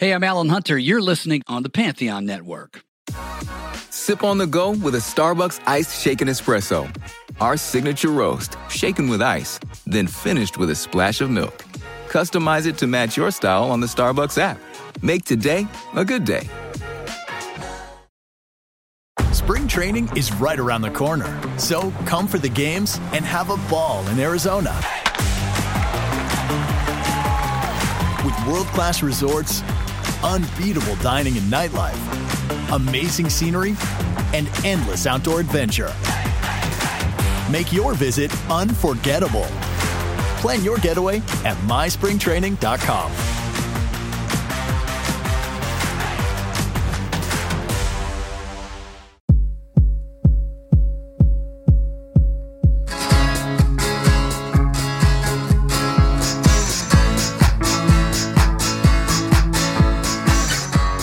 Hey, I'm Alan Hunter. You're listening on the Pantheon Network. Sip on the go with a Starbucks iced shaken espresso. Our signature roast, shaken with ice, then finished with a splash of milk. Customize it to match your style on the Starbucks app. Make today a good day. Spring training is right around the corner. So come for the games and have a ball in Arizona. With world class resorts, unbeatable dining and nightlife, amazing scenery, and endless outdoor adventure. Make your visit unforgettable. Plan your getaway at myspringtraining.com.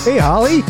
Hey, Holly.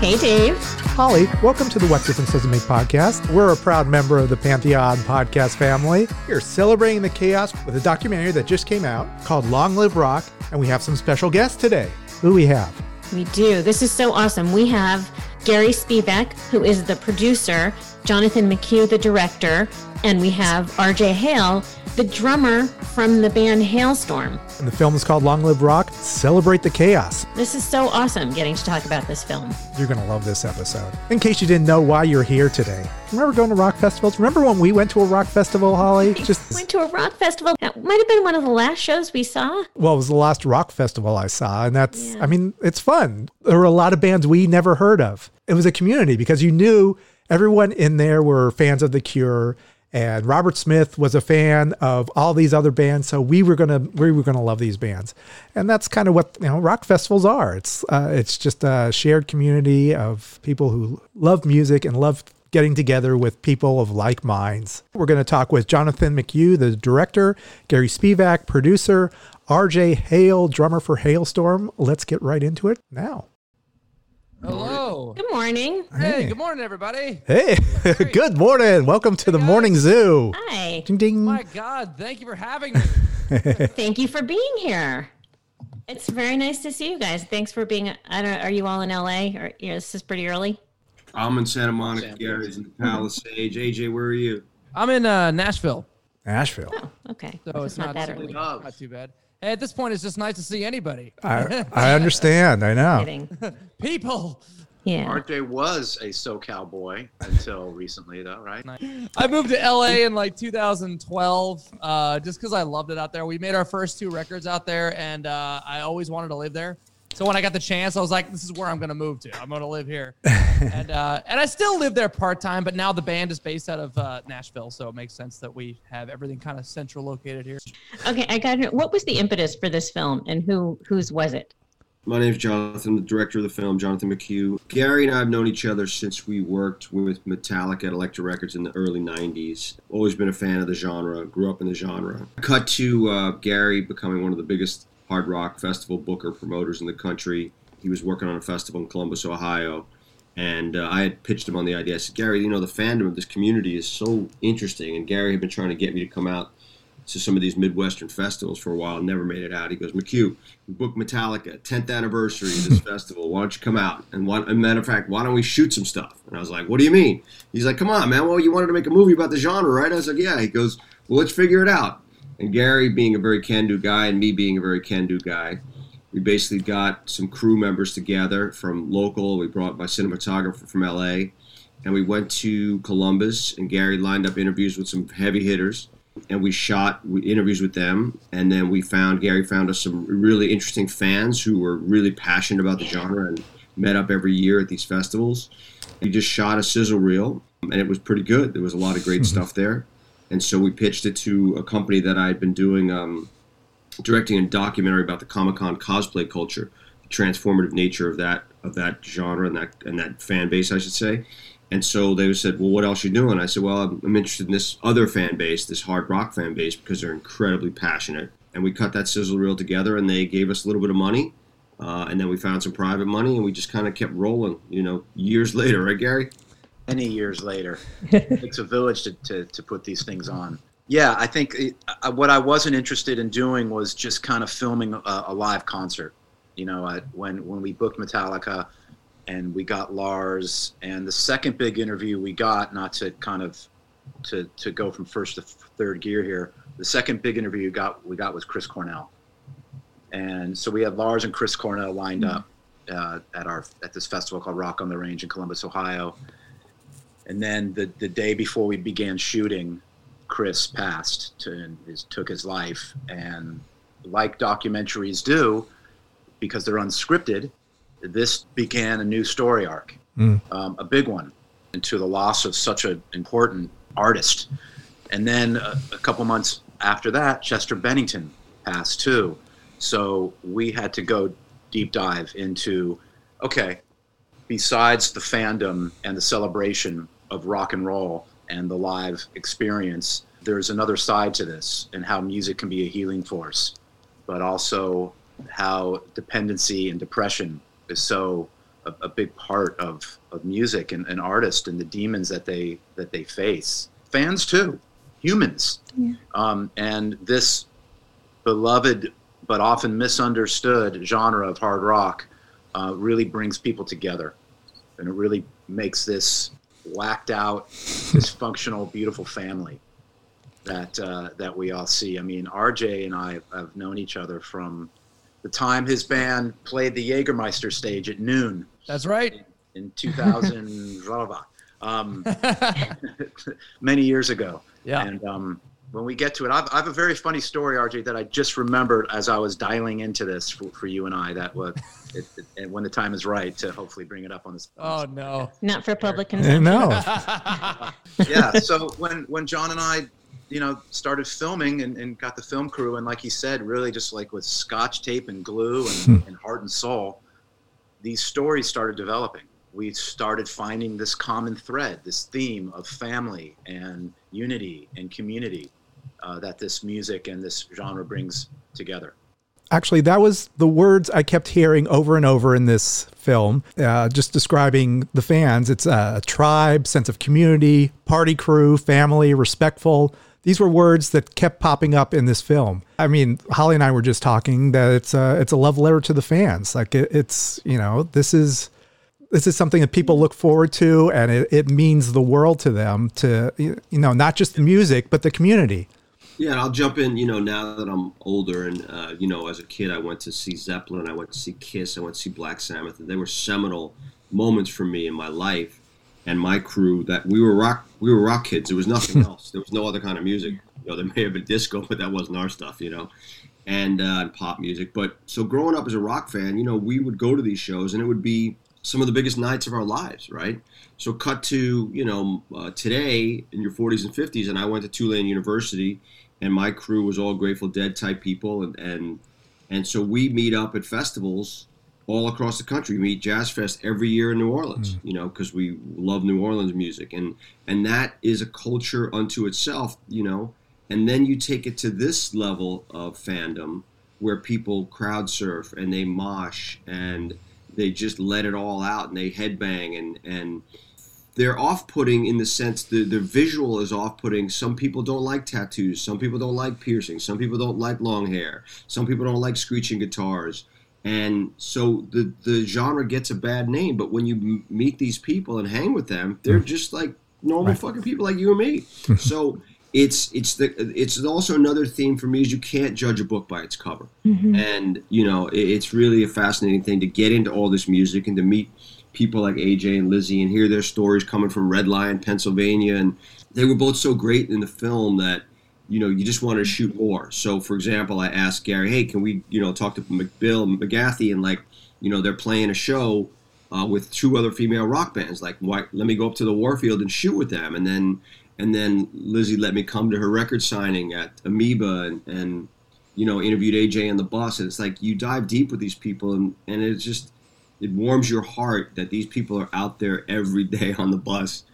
Hey, Dave. Holly, welcome to the What Difference Does It Make podcast. We're a proud member of the Pantheon podcast family. We're celebrating the chaos with a documentary that just came out called Long Live Rock, and we have some special guests today. Who we have? We do. This is so awesome. We have Gary Spivak, who is the producer, Jonathan McHugh, the director, and we have RJ Hale, the drummer from the band Halestorm. And the film is called Long Live Rock. Celebrate the chaos. This is so awesome getting to talk about this film. You're going to love this episode. In case you didn't know why you're here today, remember going to rock festivals? Remember when we went to a rock festival, Holly? Just went to a rock festival. That might have been one of the last shows we saw. Well, it was the last rock festival I saw. And that's, yeah. I mean, it's fun. There were a lot of bands we never heard of. It was a community because you knew everyone in there were fans of The Cure and Robert Smith was a fan of all these other bands, so we were gonna we were gonna love these bands, and that's kind of what you know rock festivals are. It's uh, it's just a shared community of people who love music and love getting together with people of like minds. We're going to talk with Jonathan McHugh, the director, Gary Spivak, producer, RJ Hale, drummer for Halestorm. Let's get right into it now. Hello. Good morning. Hey, good morning, everybody. Hey, good morning. Welcome to hey the guys. morning zoo. Hi. Ding ding. My God, thank you for having me. thank you for being here. It's very nice to see you guys. Thanks for being. I don't. Are you all in LA? Or yeah, this is pretty early. I'm in Santa Monica. Gary's in the Palisades. RJ, where are you? I'm in uh, Nashville. Nashville. Oh, okay. So it's, not, not that early. Not too bad. Hey, at this point, it's just nice to see anybody. I, I understand. I know. People. Yeah. RJ was a SoCal boy until recently, though, right? I moved to LA in like 2012, uh, just because I loved it out there. We made our first two records out there, and uh, I always wanted to live there. So when I got the chance, I was like, "This is where I'm going to move to. I'm going to live here." and uh, and I still live there part time, but now the band is based out of uh, Nashville, so it makes sense that we have everything kind of central located here. Okay, I got it. What was the impetus for this film, and who whose was it? My name is Jonathan, the director of the film, Jonathan McHugh. Gary and I have known each other since we worked with Metallica at Elektra Records in the early 90s. Always been a fan of the genre, grew up in the genre. Cut to uh, Gary becoming one of the biggest hard rock festival booker promoters in the country. He was working on a festival in Columbus, Ohio. And uh, I had pitched him on the idea. I said, Gary, you know, the fandom of this community is so interesting. And Gary had been trying to get me to come out to some of these Midwestern festivals for a while, never made it out. He goes, McHugh, we booked Metallica, 10th anniversary of this festival. Why don't you come out? And one, a matter of fact, why don't we shoot some stuff? And I was like, what do you mean? He's like, come on, man. Well, you wanted to make a movie about the genre, right? I was like, yeah. He goes, well, let's figure it out. And Gary, being a very can do guy, and me being a very can do guy, we basically got some crew members together from local. We brought my cinematographer from LA, and we went to Columbus. And Gary lined up interviews with some heavy hitters, and we shot interviews with them. And then we found Gary found us some really interesting fans who were really passionate about the genre and met up every year at these festivals. We just shot a sizzle reel, and it was pretty good. There was a lot of great stuff there and so we pitched it to a company that I had been doing um, directing a documentary about the Comic Con cosplay culture, the transformative nature of that of that genre and that and that fan base, I should say. And so they said, "Well, what else are you doing?" I said, "Well, I'm, I'm interested in this other fan base, this hard rock fan base, because they're incredibly passionate." And we cut that sizzle reel together, and they gave us a little bit of money, uh, and then we found some private money, and we just kind of kept rolling. You know, years later, right, Gary? Many years later. it takes a village to, to, to put these things on. Yeah, I think it, uh, what I wasn't interested in doing was just kind of filming a, a live concert. You know, uh, when when we booked Metallica, and we got Lars, and the second big interview we got, not to kind of to to go from first to third gear here, the second big interview we got we got was Chris Cornell, and so we had Lars and Chris Cornell lined up uh, at our at this festival called Rock on the Range in Columbus, Ohio. And then the the day before we began shooting, Chris passed to his, took his life. And like documentaries do, because they're unscripted, this began a new story arc, um, a big one, into the loss of such an important artist. And then a, a couple months after that, Chester Bennington passed too. So we had to go deep dive into okay, besides the fandom and the celebration of rock and roll and the live experience, there's another side to this and how music can be a healing force, but also how dependency and depression is so a, a big part of, of music and, and artists and the demons that they that they face. Fans too, humans. Um, and this beloved but often misunderstood genre of hard rock uh, really brings people together, and it really makes this whacked out, dysfunctional, beautiful family that uh, that we all see. I mean, RJ and I have known each other from the time his band played the Jägermeister stage at noon That's right. in 2000, blah, blah, blah. Um, many years ago. Yeah. And um, when we get to it, I've, I have a very funny story, RJ, that I just remembered as I was dialing into this for, for you and I. That was, it, it, and when the time is right, to hopefully bring it up on this. Oh no. Not for public consumption. no. yeah. So when when John and I, you know, started filming and, and got the film crew, and like he said, really just like with scotch tape and glue and, hmm. and heart and soul, these stories started developing. We started finding this common thread, this theme of family and unity and community uh, that this music and this genre brings together. Actually, that was the words I kept hearing over and over in this film, uh, just describing the fans. It's a tribe, sense of community, party crew, family, respectful. These were words that kept popping up in this film. I mean, Holly and I were just talking that it's a it's a love letter to the fans. Like it, it's you know this is this is something that people look forward to, and it, it means the world to them. To you know, not just the music, but the community. Yeah, and I'll jump in. You know, now that I'm older, and uh, you know, as a kid, I went to see Zeppelin, I went to see Kiss, I went to see Black Sabbath, and they were seminal moments for me in my life and my crew. That we were rock, we were rock kids. There was nothing else. There was no other kind of music. You know, there may have been disco, but that wasn't our stuff. You know, and uh, and pop music. But so growing up as a rock fan, you know, we would go to these shows, and it would be some of the biggest nights of our lives, right? So cut to you know uh, today in your 40s and 50s, and I went to Tulane University, and my crew was all Grateful Dead type people, and and and so we meet up at festivals all across the country. We meet Jazz Fest every year in New Orleans, mm. you know, because we love New Orleans music, and and that is a culture unto itself, you know. And then you take it to this level of fandom where people crowd surf and they mosh and they just let it all out and they headbang and and they're off-putting in the sense the the visual is off-putting. Some people don't like tattoos. Some people don't like piercings. Some people don't like long hair. Some people don't like screeching guitars. And so the the genre gets a bad name. But when you m- meet these people and hang with them, they're mm. just like normal fucking people like you and me. Mm-hmm. so it's it's the it's also another theme for me is you can't judge a book by its cover. Mm-hmm. And you know it, it's really a fascinating thing to get into all this music and to meet people like RJ and Lizzie and hear their stories coming from Red Lion, Pennsylvania, and they were both so great in the film that you know you just wanted to shoot more. So, for example, I asked Gary, "Hey, can we you know talk to McBill McGathy and like you know they're playing a show uh, with two other female rock bands. Like, why? Let me go up to the Warfield and shoot with them." And then and then Lizzie let me come to her record signing at Amoeba and, and you know interviewed AJ on the bus. And it's like you dive deep with these people, and and it's just it warms your heart that these people are out there every day on the bus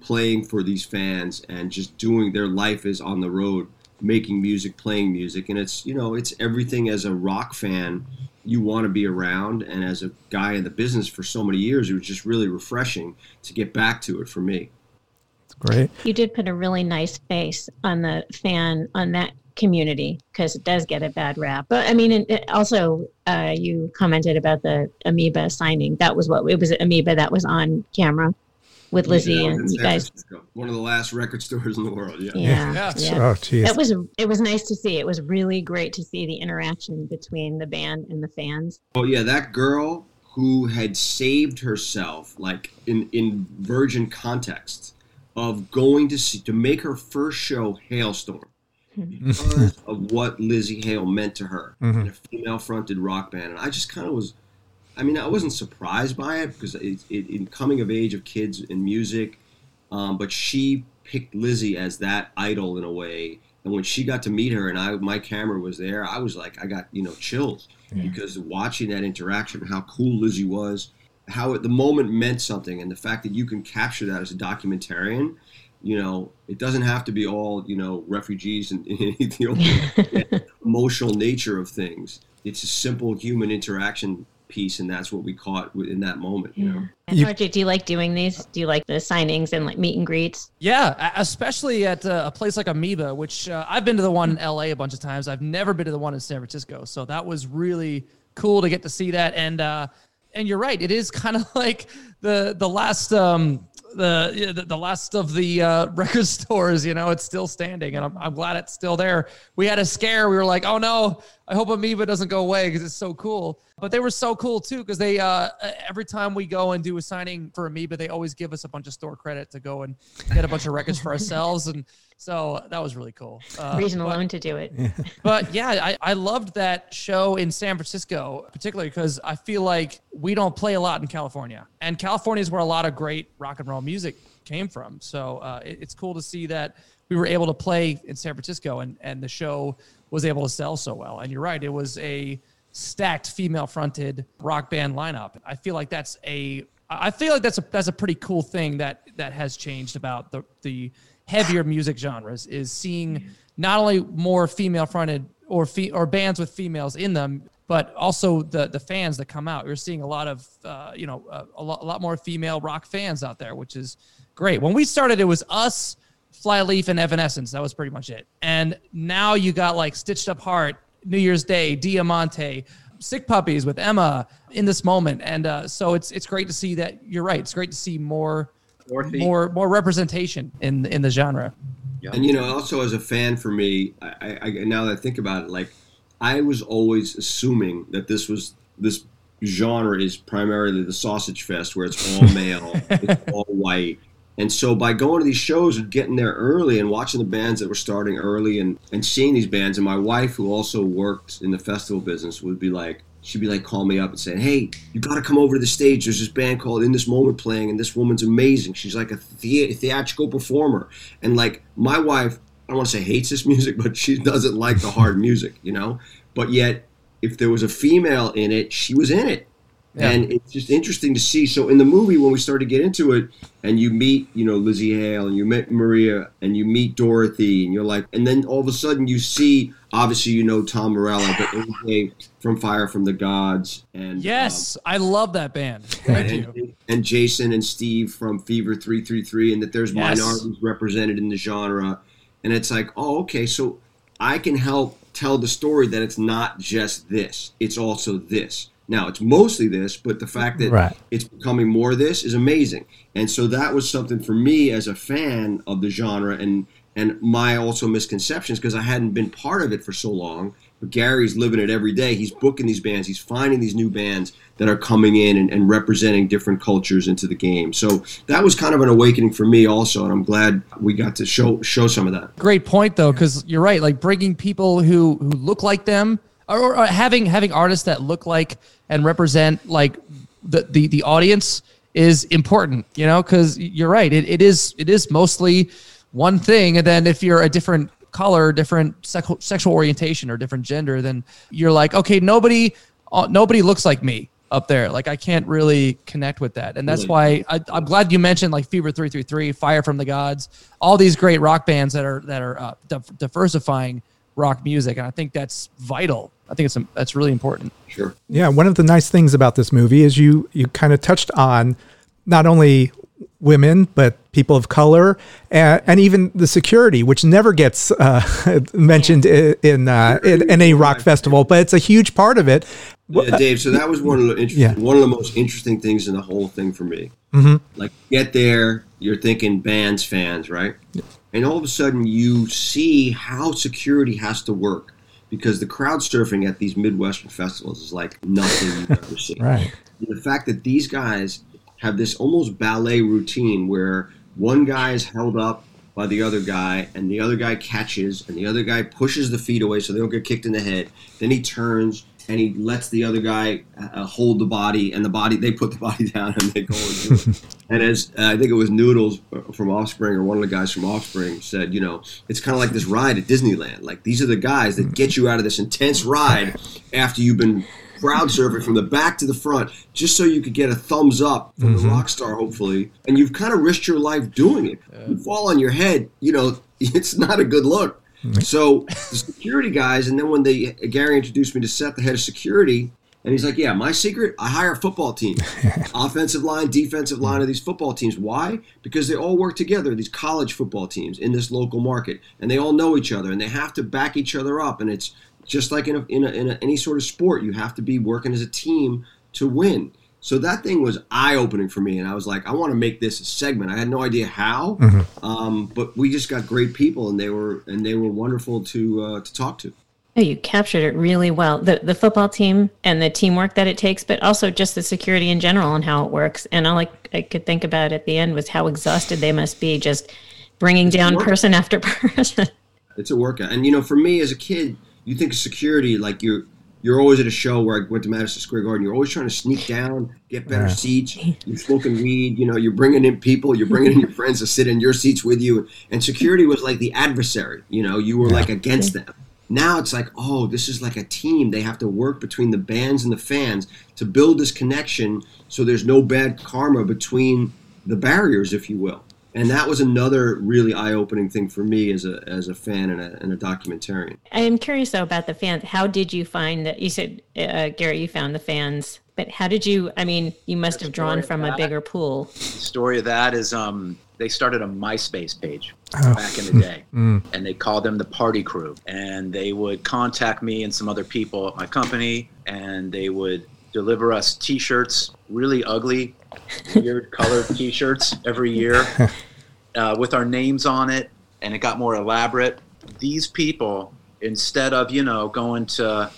playing for these fans and just doing their life is on the road making music playing music. And it's you know it's everything as a rock fan you want to be around. And as a guy in the business for so many years it was just really refreshing to get back to it for me. It's great. You did put a really nice face on the fan on that community because it does get a bad rap. But I mean, it, also uh, you commented about the Amoeba signing. That was what it was. Amoeba that was on camera with Lizzie Yeah, and you guys. One of the last record stores in the world. Yeah. Yeah, Yeah. yeah. Oh, geez. It was it was nice to see. It was really great to see the interaction between the band and the fans. Oh yeah, that girl who had saved herself, like in in Virgin context, of going to see to make her first show Halestorm because of what Lizzie Hale meant to her in a female fronted rock band, and I just kind of was. I mean, I wasn't surprised by it because it, it, in coming of age of kids in music, um, but she picked Lizzie as that idol in a way. And when she got to meet her, and I my camera was there, I was like, I got you know chills because watching that interaction, how cool Lizzie was, how at the moment meant something, and the fact that you can capture that as a documentarian. You know, it doesn't have to be all you know refugees and, in Ethiopia. The emotional nature of things. It's a simple human interaction piece, and that's what we caught in that moment. You know. You- RJ, do you like doing these? Do you like the signings and like meet and greets? Yeah, especially at uh, a place like Amoeba, which uh, I've been to the one in LA a bunch of times. I've never been to the one in San Francisco, so that was really cool to get to see that. And uh, and you're right, it is kind of like the the last um, the, the the last of the uh, record stores. You know, it's still standing, and I'm, I'm glad it's still there. We had a scare. We were like, oh no, I hope Amoeba doesn't go away because it's so cool. But they were so cool too because they uh, every time we go and do a signing for Amoeba, they always give us a bunch of store credit to go and get a bunch of records for ourselves, and so that was really cool. Uh, Reason but- alone to do it. but yeah, I, I loved that show in San Francisco, particularly because I feel like we don't play a lot in California. And California is where a lot of great rock and roll music came from. So uh, it- it's cool to see that we were able to play in San Francisco and, and the show was able to sell so well. And you're right, it was a stacked female fronted rock band lineup. I feel like that's a I feel like that's a that's a pretty cool thing that that has changed about the the heavier music genres is seeing not only more female fronted or fe- or bands with females in them but also the the fans that come out. You're seeing a lot of uh, you know uh, a, lot, a lot more female rock fans out there which is great. When we started it was us flyleaf and evanescence. That was pretty much it. And now you got like stitched up heart new year's day diamante sick puppies with emma in this moment. And uh, so it's it's great to see that you're right. It's great to see more Dorothy. more more representation in in the genre. And you know, also as a fan for me, I, I now that I think about it, like I was always assuming that this was this genre is primarily the sausage fest, where it's all male, it's all white. And so by going to these shows and getting there early and watching the bands that were starting early and, and seeing these bands, and my wife, who also worked in the festival business, would be like, she'd be like, call me up and say, hey, you got to come over to the stage. There's this band called In This Moment playing, and this woman's amazing. She's like a the- theatrical performer. And like my wife, I don't want to say hates this music, but she doesn't like the hard music, you know? But yet, if there was a female in it, she was in it. Yeah. And it's just interesting to see. So in the movie, when we start to get into it, and you meet, you know, Lizzie Hale, and you meet Maria, and you meet Dorothy, and you're like, and then all of a sudden you see, obviously you know Tom Morello, but AJ from Fire from the Gods, and Yes, I love that band. um, Thank you. and, and Jason and Steve from Fever Three Three Three, and that there's Yes. minorities represented in the genre, and it's like, oh, okay, so I can help tell the story that it's not just this; it's also this. Now it's mostly this, but the fact that Right. it's becoming more this is amazing. And so that was something for me as a fan of the genre and and my also misconceptions because I hadn't been part of it for so long. But Gary's living it every day. He's booking these bands. He's finding these new bands that are coming in and, and representing different cultures into the game. So that was kind of an awakening for me also, and I'm glad we got to show show some of that. Great point though, because you're right. Like bringing people who who look like them, or, or, having having artists that look like and represent like the the, the audience is important. You know, because you're right. It, it is it is mostly one thing, and then if you're a different color, different sexual sexual orientation, or different gender, then you're like, okay, nobody uh, nobody looks like me up there. Like I can't really connect with that, and that's why I, I'm glad you mentioned like Fever three three three, Fire from the Gods, all these great rock bands that are that are uh, dif- diversifying rock music, and I think that's vital. I think it's that's really important. Sure. Yeah, one of the nice things about this movie is you you kind of touched on not only women, but people of color, and, and even the security, which never gets uh, mentioned in in, uh, in in a rock festival, but it's a huge part of it. Yeah, Dave. So that was one of the interesting, Yeah. one of the most interesting things in the whole thing for me. Mhm. Like, get there, you're thinking bands, fans, right? And all of a sudden, you see how security has to work because the crowd surfing at these Midwestern festivals is like nothing you've ever seen. Right. And the fact that these guys have this almost ballet routine where one guy is held up by the other guy and the other guy catches and the other guy pushes the feet away so they don't get kicked in the head. Then he turns and he lets the other guy uh, hold the body and the body they put the body down and they go and do it. And as uh, i think it was noodles from offspring or one of the guys from offspring said you know it's kind of like this ride at disneyland. Like these are the guys that get you out of this intense ride after you've been crowd surfing from the back to the front just so you could get a thumbs up from the mm-hmm. rock star hopefully. And you've kind of risked your life doing it. You fall on your head you know it's not a good look. Mm. So the security guys and then when they gary introduced me to seth the head of security and he's like yeah my secret i hire a football team. Offensive line defensive line mm. of these football teams. Why? Because they all work together these college football teams in this local market and they all know each other and they have to back each other up and it's just like in, a, in, a, in a, any sort of sport, you have to be working as a team to win. So that thing was eye opening for me, and I was like, I want to make this a segment. I had no idea how, um, but we just got great people, and they were and they were wonderful to uh, to talk to. Oh, you captured it really well. The the football team and the teamwork that it takes, but also just the security in general and how it works. And all I, I could think about at the end was how exhausted they must be just bringing down person after person. It's a workout, and you know, for me as a kid, you think of security like you're you're always at a show where I went to Madison Square Garden. You're always trying to sneak down, get better Yeah. seats. You're smoking weed. You know, you're bringing in people. You're bringing in your friends to sit in your seats with you. And security was like the adversary. You know, you were like against them. Now it's like, oh, this is like a team. They have to work between the bands and the fans to build this connection, so there's no bad karma between the barriers, if you will. And that was another really eye-opening thing for me as a as a fan and a, and a documentarian. I am curious though about the fans. How did you find that? You said, uh, Gary, you found the fans, but how did you? I mean, you must have drawn story of from a bigger pool. The story of that is um, they started a MySpace page back in the day, and they called them the Party Crew. And they would contact me and some other people at my company, and they would deliver us T-shirts, really ugly, weird colored T-shirts every year, uh, with our names on it, and it got more elaborate. These people, instead of you know going to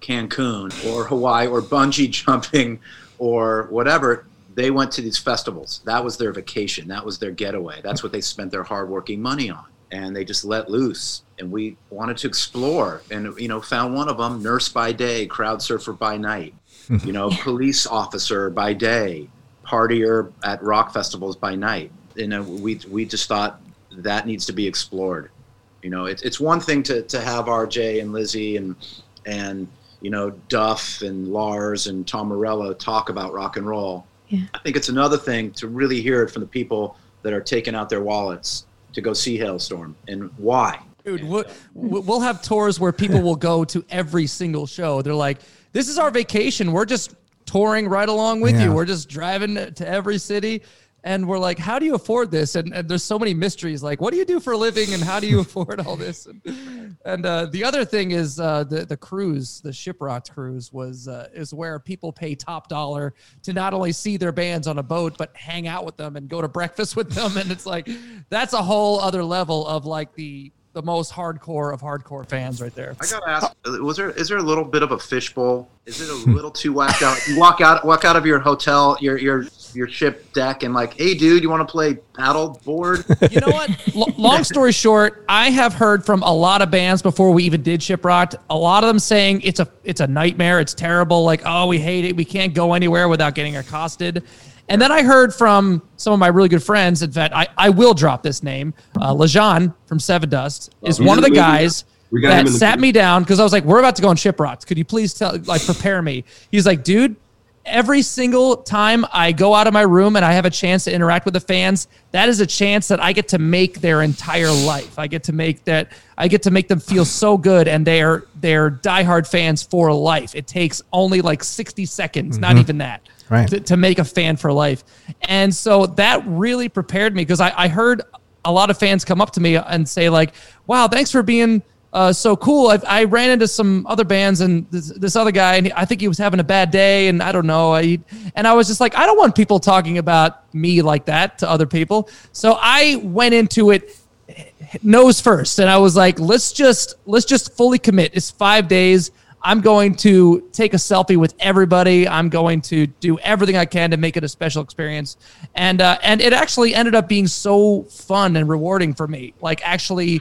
Cancun or Hawaii or bungee jumping or whatever, they went to these festivals. That was their vacation. That was their getaway. That's what they spent their hardworking money on. And they just let loose. And we wanted to explore and, you know, found one of them nurse by day, crowd surfer by night, you know, police officer by day, partier at rock festivals by night. You know, we, we just thought that needs to be explored. You know, it's, it's one thing to, to have RJ and Lizzie and, and, you know, Duff and Lars and Tom Morello talk about rock and roll. Yeah. I think it's another thing to really hear it from the people that are taking out their wallets to go see Halestorm and why. Dude, we'll, we'll have tours where people will go to every single show. They're like, this is our vacation. We're just touring right along with Yeah. you. We're just driving to every city. And we're like, how do you afford this? And, and there's so many mysteries. Like, what do you do for a living and how do you afford all this? And, and uh, the other thing is uh, the, the cruise, the Shiprocked cruise was, uh, is where people pay top dollar to not only see their bands on a boat, but hang out with them and go to breakfast with them. And it's like, that's a whole other level of like the, the most hardcore of hardcore fans right there. I gotta ask: Was there is there a little bit of a fishbowl? Is it a little too whacked out? You walk out walk out of your hotel, your your your ship deck, and like, hey, dude, you want to play paddle board? You know what? L- long story short, I have heard from a lot of bands before we even did Shiprocked. A lot of them saying it's a it's a nightmare. It's terrible. Like, oh, we hate it. We can't go anywhere without getting accosted. And then I heard from some of my really good friends. In fact, I, I will drop this name. Uh, Lajon from Sevendust is he's one of the the guys We got him that the sat movie. me down because I was like, we're about to go on Shiprocked. Could you please tell, like, prepare me? He's like, dude, every single time I go out of my room and I have a chance to interact with the fans, that is a chance that I get to make their entire life. I get to make that I get to make them feel so good and they're they're diehard fans for life. It takes only like 60 seconds, not even that. Right. to, to make a fan for life. And so that really prepared me because I, I heard a lot of fans come up to me and say like, "Wow, thanks for being." Uh, so cool. I, I ran into some other bands and this, this other guy, and I think he was having a bad day, and I don't know. I, and I was just like, I don't want people talking about me like that to other people. So I went into it nose first and i was like let's just let's just fully commit it's five days i'm going to take a selfie with everybody. I'm going to do everything i can to make it a special experience. And uh, and it actually ended up being so fun and rewarding for me like actually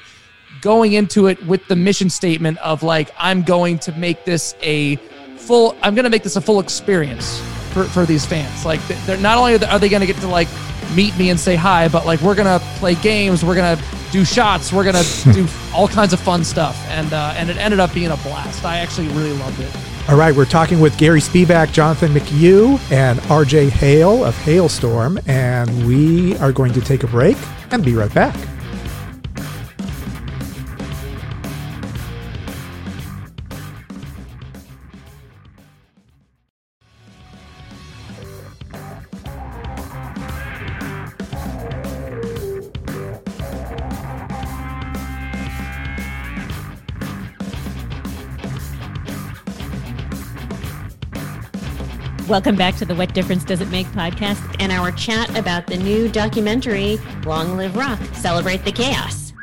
going into it with the mission statement of like i'm going to make this a full i'm going to make this a full experience for, for these fans. Like they're not only are they going to get to like meet me and say hi but like we're going to play games we're going to do shots. We're to do all kinds of fun stuff. And uh, and it ended up being a blast. I actually really loved it. All right, we're talking with Gary Spivak, Jonathan McHugh, and RJ Hale of Halestorm, and we are going to take a break and be right back. Welcome back to the What Difference Does It Make podcast and our chat about the new documentary, Long Live Rock Celebrate the Chaos.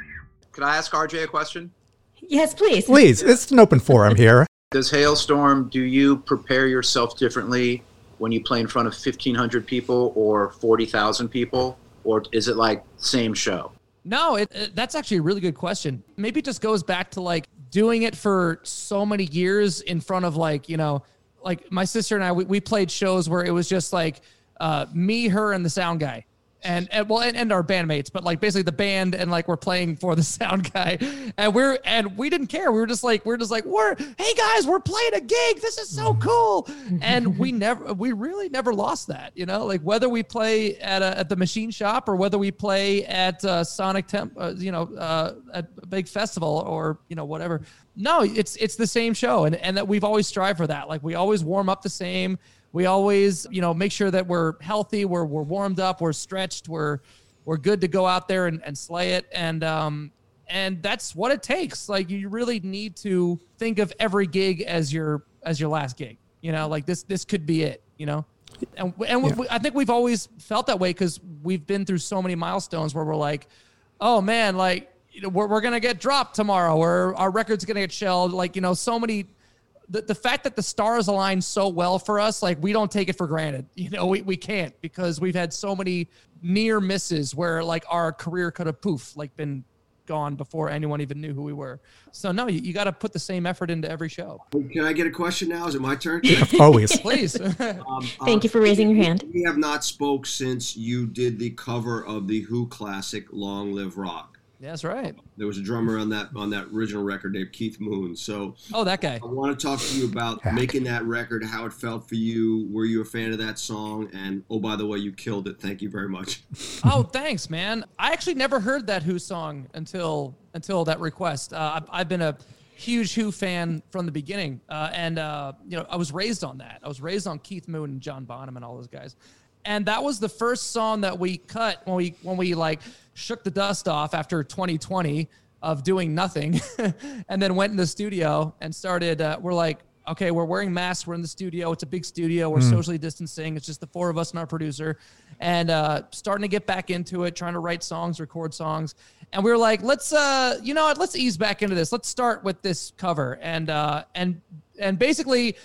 Could I ask RJ a question? Yes, please. Please, it's an open forum here. Does Halestorm, do you prepare yourself differently when you play in front of 1,500 people or 40,000 people? Or is it like same show? No, it, it- that's actually a really good question. Maybe it just goes back to like doing it for so many years in front of like, you know, like my sister and I, we, we played shows where it was just like uh, me, her, and the sound guy. And, and well, and, and our bandmates, but like basically the band and like we're playing for the sound guy, and we're and we didn't care. We were just like we're just like we're hey guys, we're playing a gig. This is so cool, and we never we really never lost that. You know, like whether we play at a, at the machine shop or whether we play at uh, Sonic Temp, uh, you know, uh, at a big festival or you know whatever. No, it's it's the same show, and and that we've always strived for that. Like we always warm up the same. We always, you know, make sure that we're healthy, we're we're warmed up, we're stretched, we're we're good to go out there and, and slay it. And um and that's what it takes. Like you really need to think of every gig as your as your last gig. You know, like this this could be it. You know, and and we, we- I think we've always felt that way because we've been through so many milestones where we're like, oh man, like you know, we're we're gonna get dropped tomorrow, or our record's gonna get shelled. Like you know, so many. The, the fact that the stars align so well for us, like we don't take it for granted. You know, we, we can't because we've had so many near misses where like our career could have poof, like been gone before anyone even knew who we were. So no, you, you got to put the same effort into every show. Can I get a question now? Is it my turn? Always. Please. Um, Thank you for raising your hand. We have not spoke since you did the cover of the Who classic "Long Live Rock." That's right. There was a drummer on that on that original record named Keith Moon. So Oh, that guy. I want to talk to you about making that record, how it felt for you. Were you a fan of that song? And oh, by the way, you killed it. Thank you very much. Oh, thanks, man. I actually never heard that Who song until until that request. Uh, I've, I've been a huge Who fan from the beginning, uh, and uh, you know I was raised on that. I was raised on Keith Moon and John Bonham and all those guys, and that was the first song that we cut when we when we like shook the dust off after 2020 of doing nothing, and then went in the studio and started. Uh, we're like. Okay, we're wearing masks. We're in the studio. It's a big studio. We're socially distancing. It's just the four of us and our producer, and uh, starting to get back into it, trying to write songs, record songs. And we were like, let's, uh, you know what? Let's ease back into this. Let's start with this cover. And uh, and and basically,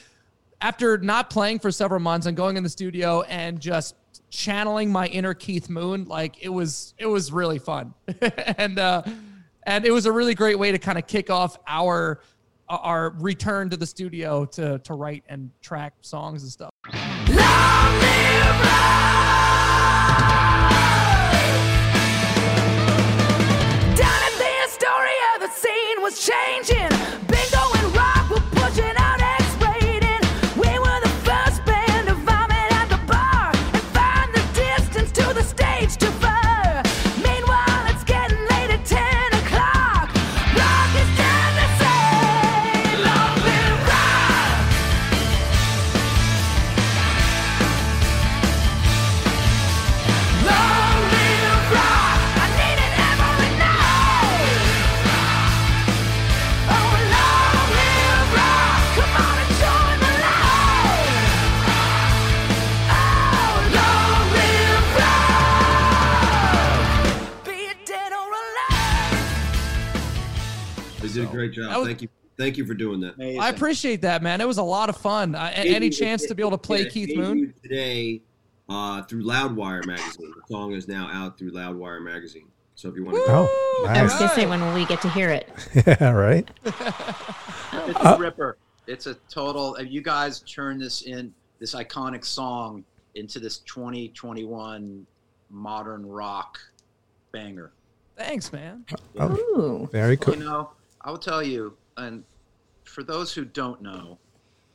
after not playing for several months and going in the studio and just channeling my inner Keith Moon, like it was it was really fun, and uh, and it was a really great way to kind of kick off our our return to the studio to to write and track songs and stuff. Down at the Astoria, the scene was changing. Great job. Was- Thank you. Thank you for doing that. Amazing. I appreciate that, man. It was a lot of fun. Uh, a- any Debuted- chance to be able to play it Keith Moon? today uh, through Loudwire magazine. The song is now out through Loudwire magazine. So if you want to, Oh, I was nice. gonna say when will we get to hear it? yeah, right. It's Uh, a ripper. It's a total. If you guys turn this in this iconic song into this 2021 modern rock banger. Thanks, man. Oh, Ooh. very cool. You know, I will tell you, and for those who don't know,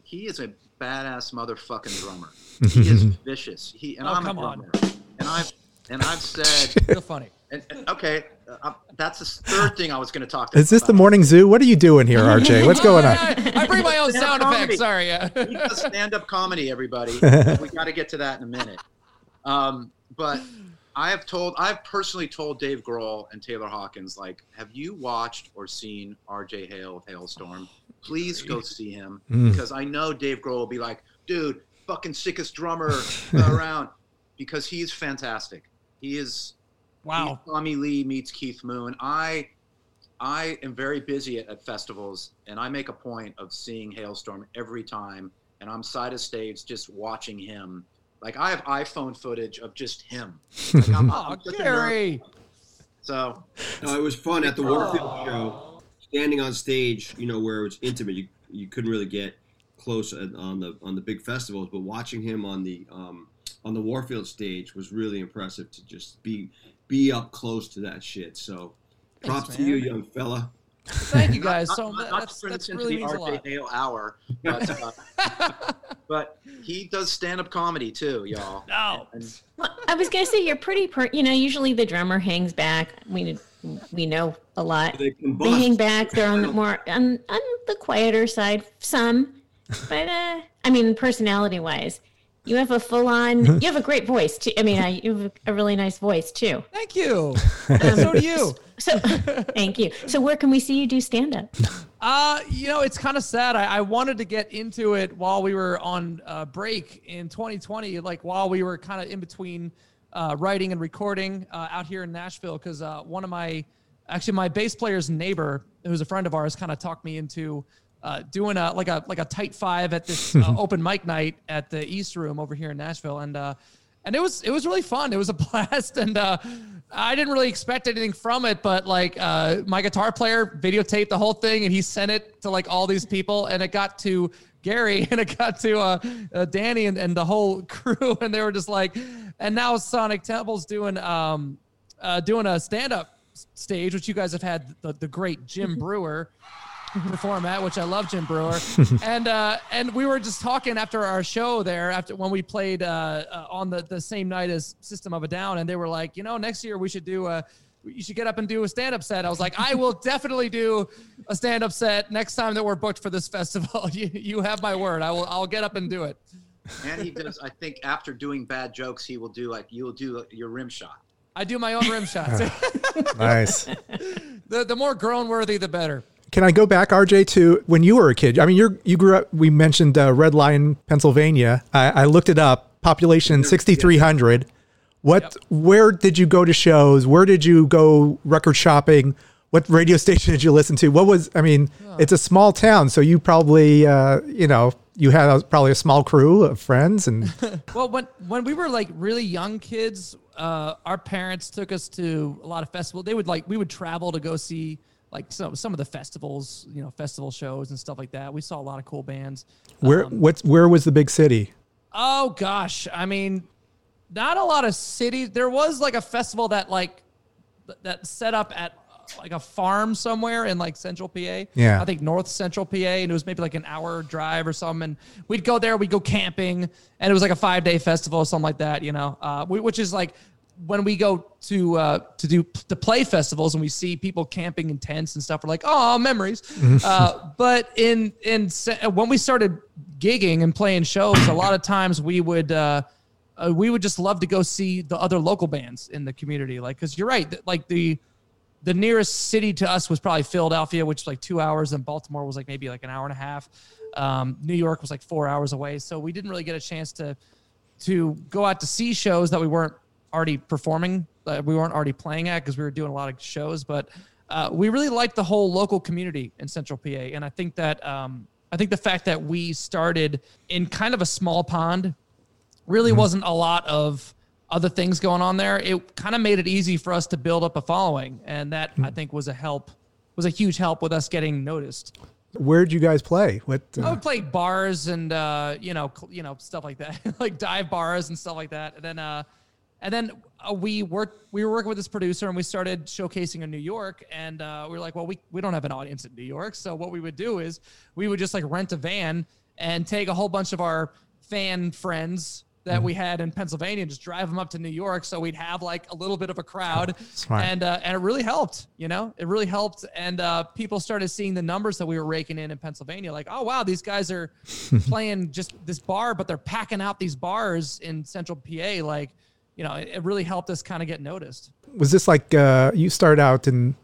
he is a badass motherfucking drummer. He is vicious. He and Oh, I'm a come on. And I've and I've said, Real funny. and, and- okay, uh, that's the third thing I was going to talk to. Is this you the morning zoo? What are you doing here, RJ? What's going on? I, I bring my own sound effects. Sorry. Yeah. he does stand-up comedy, everybody. we got to get to that in a minute. Um, but I have told, I've personally told Dave Grohl and Taylor Hawkins, like, have you watched or seen R.J. Hale of Halestorm? Please go see him Mm. because I know Dave Grohl will be like, dude, fucking sickest drummer around, because he's fantastic. He is. Wow. Tommy Lee meets Keith Moon. I I am very busy at, at festivals, and I make a point of seeing Halestorm every time, and I'm side of stage just watching him. Like I have iPhone footage of just him. Like, I'm, Oh, I'm such a nerd. Gary. So no, it was fun at the Warfield show, standing on stage. You know where it was intimate. You you couldn't really get close on the on the big festivals, but watching him on the um, on the Warfield stage was really impressive to just be be up close to that shit. So, props Thanks, to you, young fella. Thank you guys. not, So not, that, not that's to turn that's this really the means a RJ lot. Hale hour, but uh, but he does stand-up comedy too, y'all. No. And Well, I was gonna say you're pretty. Per- you know, usually the drummer hangs back. We we know a lot. They They hang back. They're on the more on, on the quieter side. Some, but uh, I mean, personality wise, you have a full on. You have a great voice too. I mean, I, you have a really nice voice too. Thank you. so do you. So thank you. So where can we see you do stand up? Uh, you know, it's kind of sad. I, I wanted to get into it while we were on uh, break in 2020, like while we were kind of in between uh, writing and recording uh, out here in Nashville, because uh, one of my, actually my bass player's neighbor, who's a friend of ours, kind of talked me into uh, doing a like a like a tight five at this uh, open mic night at the East Room over here in Nashville, and uh, and it was it was really fun. It was a blast, and uh, I didn't really expect anything from it, but like uh, my guitar player videotaped the whole thing, and he sent it to like all these people, and it got to Gary, and it got to uh, uh, Danny, and, and the whole crew, and they were just like, and now Sonic Temple's doing um uh, doing a stand up stage, which you guys have had the, the great Jim Breuer perform at, which I love Jim Breuer. and uh, and we were just talking after our show there, after when we played uh, uh, on the, the same night as System of a Down, and they were like, you know, next year we should do a you should get up and do a stand up set. I was like, I will definitely do a stand up set next time that we're booked for this festival. you, you have my word. I will I'll get up and do it. and he does. I think after doing bad jokes, he will do like you will do your rim shot. I do my own rim shots. Nice. the the more groan worthy, the better. Can I go back, RJ, to when you were a kid? I mean, you're you grew up. We mentioned uh, Red Lion, Pennsylvania. I, I looked it up. Population sixty three hundred. What? Yep. Where did you go to shows? Where did you go record shopping? What radio station did you listen to? What was? I mean, it's a small town, so you probably, uh, you know, you had a, probably a small crew of friends, and Well, when when we were like really young kids, uh, our parents took us to a lot of festivals. They would like we would travel to go see like some some of the festivals, you know, festival shows and stuff like that. We saw a lot of cool bands. where? what's where was the big city? Oh gosh, I mean, not a lot of cities. There was like a festival that like that set up at like a farm somewhere in like central PA. Yeah. I think north central PA, and it was maybe like an hour drive or something. And we'd go there, we'd go camping, and it was like a five day festival or something like that. You know, uh, we, which is like when we go to uh, to do to play festivals and we see people camping in tents and stuff. We're like, oh, memories. uh, but in in when we started gigging and playing shows, a lot of times we would. Uh, uh, we would just love to go see the other local bands in the community, like because you're right, th- like the the nearest city to us was probably Philadelphia, which is like two hours, and Baltimore was like maybe like an hour and a half. Um, New York was like four hours away, so we didn't really get a chance to to go out to see shows that we weren't already performing, that we weren't already playing at because we were doing a lot of shows. But uh, we really liked the whole local community in Central PA, and I think that um, I think the fact that we started in kind of a small pond really wasn't a lot of other things going on there. It kind of made it easy for us to build up a following, and that I think was a help, was a huge help with us getting noticed. Where'd you guys play? What? I Uh, would play bars and uh, you know, you know, stuff like that, like dive bars and stuff like that. And then, uh, and then uh, we worked. We were working with this producer, and we started showcasing in New York. And uh, we were like, well, we we don't have an audience in New York, so what we would do is we would just like rent a van and take a whole bunch of our fan friends that we had in Pennsylvania and just drive them up to New York, so we'd have like a little bit of a crowd, Smart. and uh, and it really helped. You know, it really helped, and uh, people started seeing the numbers that we were raking in in Pennsylvania. Like, oh wow, these guys are playing just this bar, but they're packing out these bars in Central PA. Like, you know, it, it really helped us kind of get noticed. was this like uh, you started out in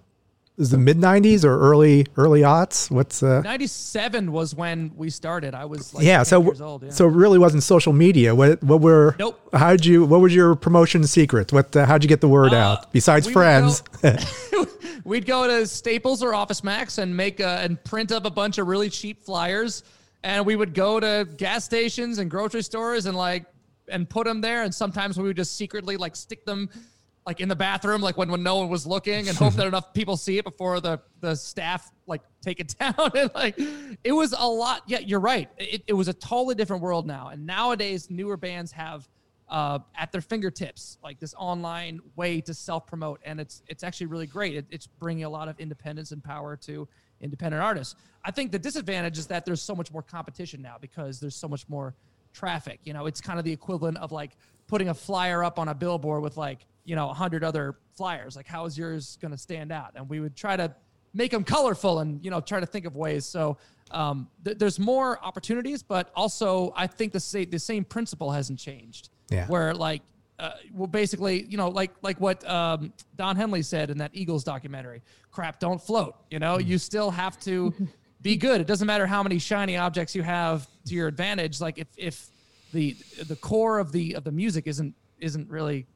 is the mid '90s or early early aughts? What's uh, '97 was when we started. I was like yeah, 10 so years old. Yeah. so it really wasn't social media. What what were? Nope. How did you? What was your promotion secret? What? Uh, how'd you get the word Uh, out besides friends? We'd go to Staples or Office Max and make a, and print up a bunch of really cheap flyers, and we would go to gas stations and grocery stores and like and put them there. And sometimes we would just secretly like stick them like in the bathroom, like when, when no one was looking, and hope that enough people see it before the the staff like take it down. and like it was a lot. Yeah, you're right. It, it was a totally different world now. And nowadays, newer bands have uh, at their fingertips, like this online way to self promote, and it's it's actually really great. It, it's bringing a lot of independence and power to independent artists. I think the disadvantage is that there's so much more competition now because there's so much more traffic. You know, it's kind of the equivalent of like putting a flyer up on a billboard with like you know a hundred other flyers. Like, how is yours going to stand out? And we would try to make them colorful and you know try to think of ways. So um, th- there's more opportunities, but also I think the same the same principle hasn't changed Yeah. where like uh, well basically you know like like what um, don henley said in that eagles documentary crap don't float you know you still have to be good it doesn't matter how many shiny objects you have to your advantage like if if the the core of the of the music isn't isn't really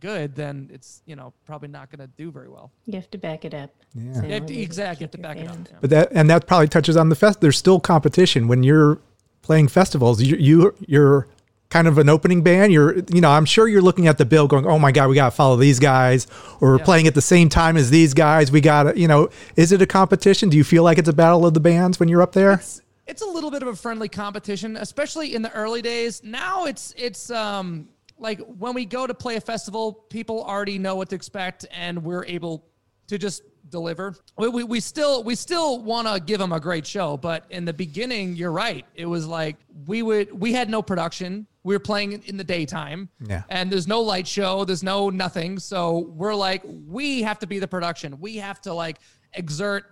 good then it's you know probably not going to do very well You have to back it up. Yeah. So you have to, exactly you have to your back it up yeah. But that and that probably touches on the fest. There's still competition when you're playing festivals. You, you you're kind of an opening band. You're you know I'm sure you're looking at the bill going, oh my god, we got to follow these guys, or we're Yeah. playing at the same time as these guys. We got to you know, is it a competition? Do you feel like it's a battle of the bands when you're up there? it's it's a little bit of a friendly competition, especially in the early days. Now it's it's um like when we go to play a festival, people already know what to expect, and we're able to just deliver. We, we, we still we still want to give them a great show, but in the beginning, you're right. It was like we would we had no production. We were playing in the daytime, Yeah. and there's no light show. There's no nothing. So we're like, we have to be the production. We have to like exert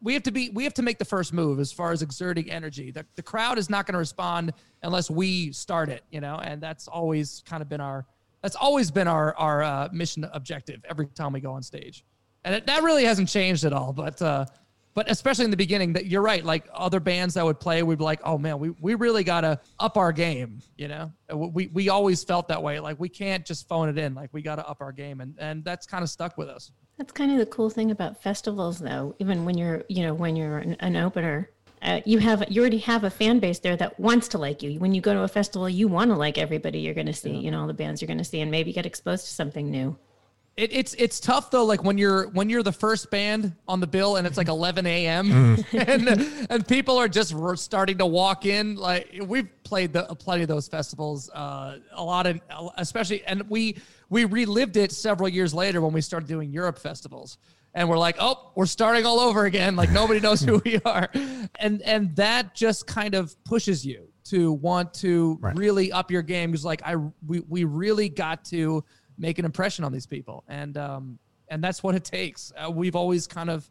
we have to be we have to make the first move as far as exerting energy the, the crowd is not going to respond unless we start it you know and that's always kind of been our that's always been our our uh, mission objective every time we go on stage and it, that really hasn't changed at all but uh but especially in the beginning that you're right like other bands that would play we'd be like oh man we, we really got to up our game you know we, we always felt that way like we can't just phone it in like we got to up our game and and that's kind of stuck with us That's kind of the cool thing about festivals, though. Even when you're, you know, when you're an, an opener, uh, you have you already have a fan base there that wants to like you. When you go to a festival, you want to like everybody you're going to see, you know, all the bands you're going to see, and maybe get exposed to something new. It, it's it's tough though. Like when you're when you're the first band on the bill and it's like 11 a.m. and and people are just starting to walk in. Like we've played the plenty of those festivals, uh, a lot of especially, and we we relived it several years later when we started doing Europe festivals. And we're like, oh, we're starting all over again. Like nobody knows who we are, and and that just kind of pushes you to want to Right. really up your game because like I we we really got to make an impression on these people and um and that's what it takes uh, we've always kind of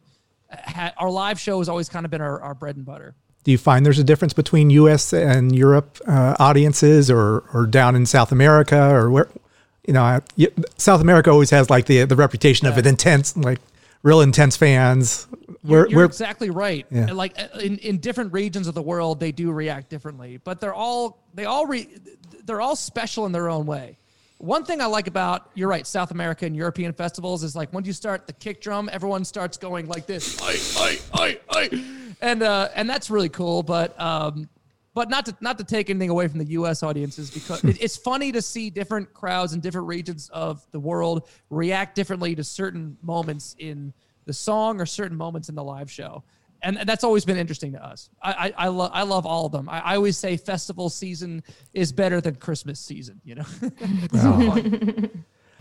had our live show has always kind of been our, our bread and butter Do you find there's a difference between U.S. and Europe uh, audiences, or or down in South America, or where? You know, I- South America always has like the the reputation of an intense, like real intense fans. Where you're where exactly right Yeah. Like uh, in, in different regions of the world they do react differently but they're all they all re, they're all special in their own way One thing I like about you're right, South America and European festivals is like when you start the kick drum, everyone starts going like this, I, I, I, I, and uh, and that's really cool. But um, but not to not to take anything away from the U.S. audiences because it, it's funny to see different crowds in different regions of the world react differently to certain moments in the song or certain moments in the live show. And that's always been interesting to us. I I, I love I love all of them. I, I always say festival season is better than Christmas season. You know, It's.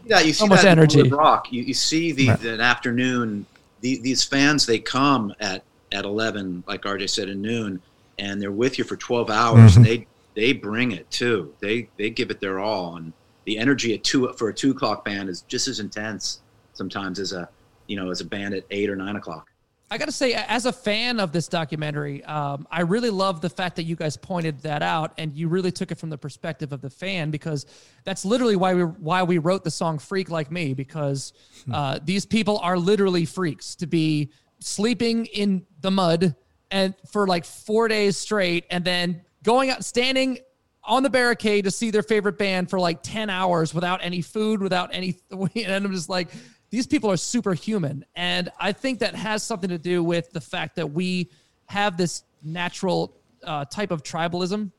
Yeah, you see So much that in energy. Rock. You, you see the, the afternoon. The, these fans they come at at eleven, like RJ said, at noon, and they're with you for twelve hours, and they they bring it too. They they give it their all, and the energy at two for a two o'clock band is just as intense sometimes as a you know as a band at eight or nine o'clock. I got to say, as a fan of this documentary, um, I really love the fact that you guys pointed that out, and you really took it from the perspective of the fan because that's literally why we why we wrote the song "Freak Like Me" because uh, these people are literally freaks to be sleeping in the mud and for like four days straight, and then going out, standing on the barricade to see their favorite band for like 10 hours without any food, without any, and I'm just like, these people are superhuman. And I think that has something to do with the fact that we have this natural uh, type of tribalism.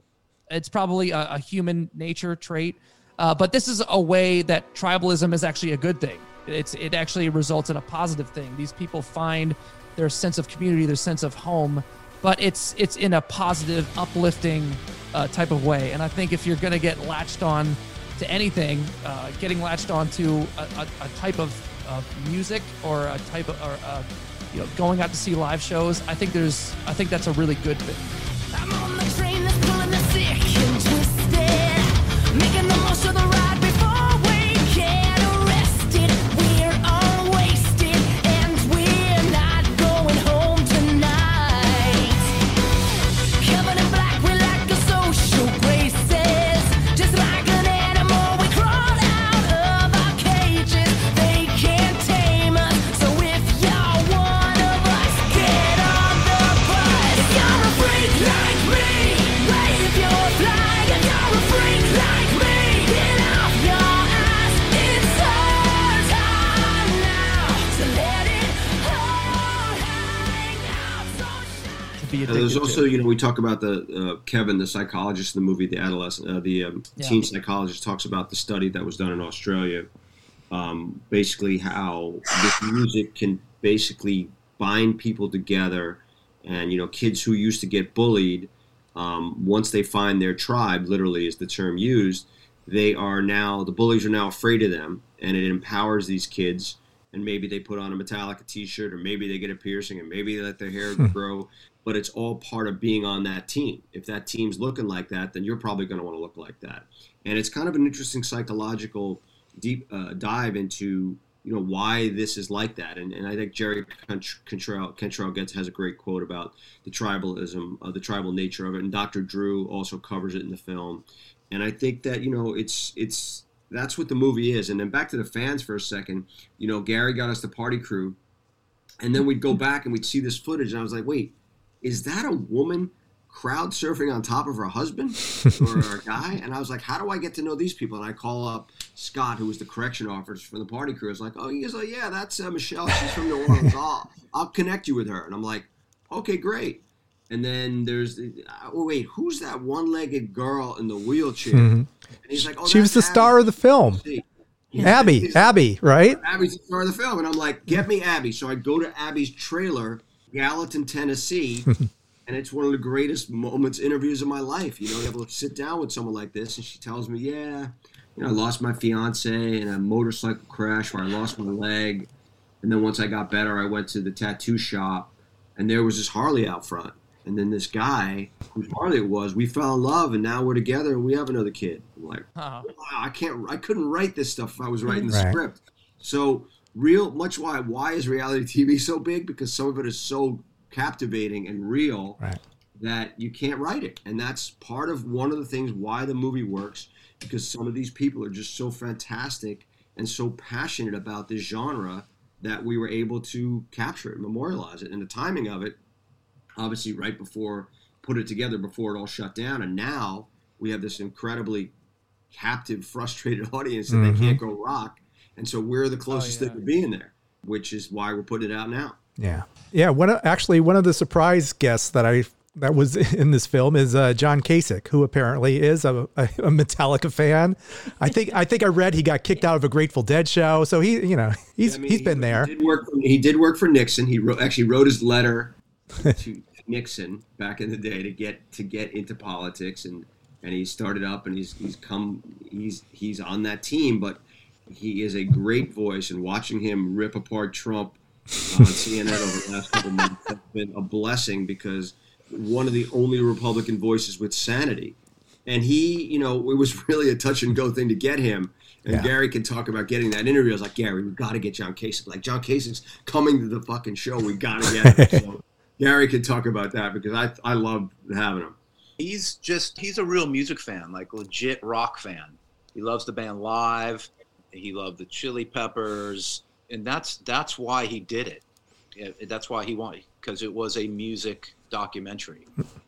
It's probably a, a human nature trait. Uh, but this is a way that tribalism is actually a good thing. It's it actually results in a positive thing. These people find their sense of community, their sense of home, but it's it's in a positive, uplifting uh, type of way. And I think if you're going to get latched on to anything, uh, getting latched on to a, a, a type of, of music or a type of or uh, you know going out to see live shows, I think there's I think that's a really good thing. I'm on the train that's pulling the sick and twisted, making the most of the ride you know, we talk about the uh, Kevin, the psychologist in the movie, the adolescent, uh, the um, Yeah. teen psychologist, talks about the study that was done in Australia. Um, basically, how this music can basically bind people together, and you know, kids who used to get bullied, um, once they find their tribe, literally is the term used, they are now the bullies are now afraid of them, and it empowers these kids. And maybe they put on a Metallica T-shirt, or maybe they get a piercing, and maybe they let their hair grow but it's all part of being on that team. If that team's looking like that, then you're probably going to want to look like that. And it's kind of an interesting psychological deep uh, dive into you know why this is like that. And, and I think Jerry Cantrell Cantrell gets has a great quote about the tribalism, uh, the tribal nature of it, and Dr. Drew also covers it in the film. And I think that you know it's it's that's what the movie is. And then back to the fans for a second. You know, Gary got us the party crew, and then we'd go back and we'd see this footage, and I was like, wait is that a woman crowd surfing on top of her husband or a guy? And I was like, how do I get to know these people? And I call up Scott, who was the correction officer from the party crew. I was like, oh, he's like, yeah, that's uh, Michelle. She's from New Orleans. I'll, I'll connect you with her. And I'm like, okay, great. And then there's, oh, wait, who's that one legged girl in the wheelchair? And he's like, oh, she was the that's star of the film. Abby. Abby, Abby, right? Abby's the star of the film, and I'm like, get me Abby. So I go to Abby's trailer, Gallatin, Tennessee, and it's one of the greatest moments, interviews of my life. You know, to be able to sit down with someone like this, and she tells me, yeah, you know, I lost my fiance in a motorcycle crash where I lost my leg, and then once I got better, I went to the tattoo shop, and there was this Harley out front. And then this guy, whose Harley it was, we fell in love, and now we're together, and we have another kid. I'm like, Uh-huh. wow, I can't, I couldn't write this stuff if I was writing the Right. script. So real, much why why is reality TV so big? Because some of it is so captivating and real Right. that you can't write it, and that's part of one of the things why the movie works. Because some of these people are just so fantastic and so passionate about this genre that we were able to capture it, memorialize it, and the timing of it obviously right before put it together before it all shut down and now we have this incredibly captive, frustrated audience that they mm-hmm. can't go rock, and so we're the closest yeah. thing to being there, which is why we're putting it out now. Yeah. Yeah. One of, actually one of the surprise guests that I that was in this film is uh, John Kasich, who apparently is a, a, a Metallica fan. I think I think I read he got kicked out of a Grateful Dead show, so he you know he's I mean, he's he- been there. He did work. For, he did work for Nixon. He wrote, actually wrote his letter to Nixon back in the day to get to get into politics, and and he started up, and he's he's come he's he's on that team, but he is a great voice, and watching him rip apart Trump uh, on CNN over the last couple months has been a blessing because one of the only Republican voices with sanity. And he, you know, it was really a touch and go thing to get him. And Yeah. Gary can talk about getting that interview. I was like, Gary, we got to get John Kasich. Like, John Kasich's coming to the fucking show. We got to get him. So Gary can talk about that because I, I love having him. he's just he's a real music fan like legit rock fan he loves the band live he loved the chili peppers and that's that's why he did it that's why he wanted because it was a music documentary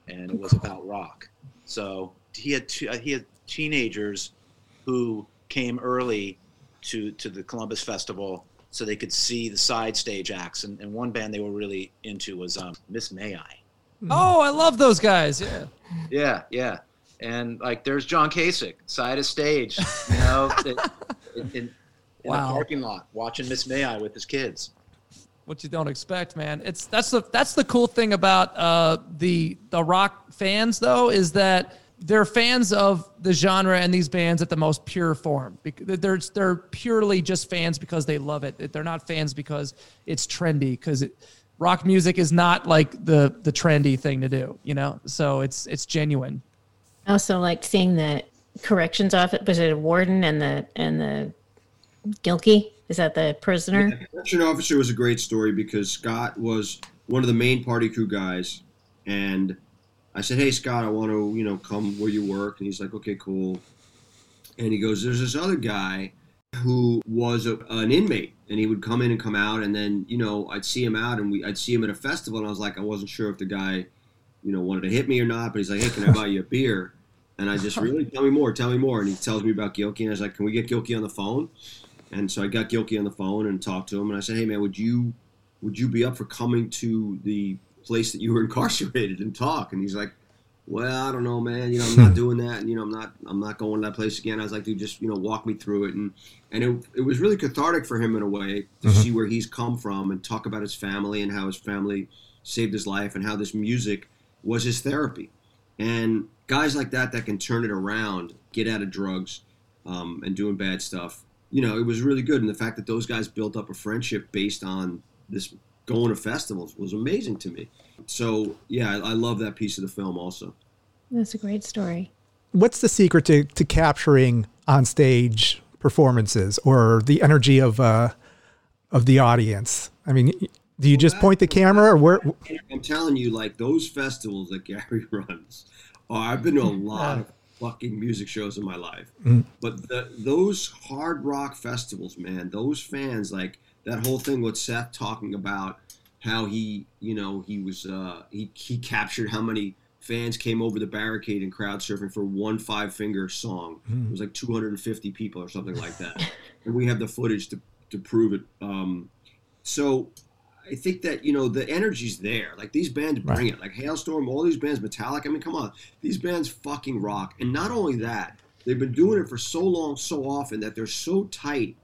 and it was about rock so he had two, uh, he had teenagers who came early to to the columbus festival so they could see the side stage acts and, and one band they were really into was um, miss may i Oh, I love those guys. Yeah. yeah, yeah. And like, there's John Kasich, side of stage, you know, in, in Wow. the parking lot, watching Miss May I with his kids. what you don't expect, man. It's that's the that's the cool thing about uh, the the rock fans though is that they're fans of the genre and these bands at the most pure form. Bec- They're they're purely just fans because they love it. They're not fans because it's trendy. Because it, rock music is not like the the trendy thing to do, you know. So it's it's genuine. I also like seeing the corrections officer. Was it a warden and the and the Gilkey? Is that the prisoner? The correction officer was a great story because Scott was one of the main party crew guys, and I said, "Hey, Scott, I want to, you know, come where you work." And he's like, "Okay, cool." And he goes, "There's this other guy who was a, an inmate, and he would come in and come out, and then, you know, I'd see him out, and we, I'd see him at a festival, and I was like, I wasn't sure if the guy, you know, wanted to hit me or not, but he's like, "Hey, can I buy you a beer?" And I just really tell me more, tell me more, and he tells me about Gilkey, and I was like, "Can we get Gilkey on the phone?" And so I got Gilkey on the phone and talked to him, and I said, "Hey, man, would you would you be up for coming to the place that you were incarcerated and talk?" And he's like, "Well, I don't know, man. You know, I'm not doing that, and you know, I'm not I'm not going to that place again." I was like, "Dude, just you know, walk me through it." And and it, it was really cathartic for him in a way to mm-hmm. see where he's come from and talk about his family and how his family saved his life and how this music was his therapy. And guys like that that can turn it around, get out of drugs, um, and doing bad stuff. You know, it was really good. And the fact that those guys built up a friendship based on this going to festivals was amazing to me. So yeah, I, I love that piece of the film also. That's a great story. What's the secret to, to capturing on stage performances or the energy of uh of the audience? I mean, do you just point the camera or where? I'm telling you, like those festivals that Gary runs. Oh, I've been to a lot of fucking music shows in my life, but the, those hard rock festivals, man, those fans, like that whole thing with Seth talking about how he, you know, he was uh, he he captured how many fans came over the barricade and crowd surfing for one five finger song. It was like 250 people or something like that, and we have the footage to to prove it. Um, so I think that you know the energy's there. Like these bands bring it. Like Halestorm, all these bands, Metallic. I mean, come on, these bands fucking rock. And not only that, they've been doing it for so long, so often that they're so tight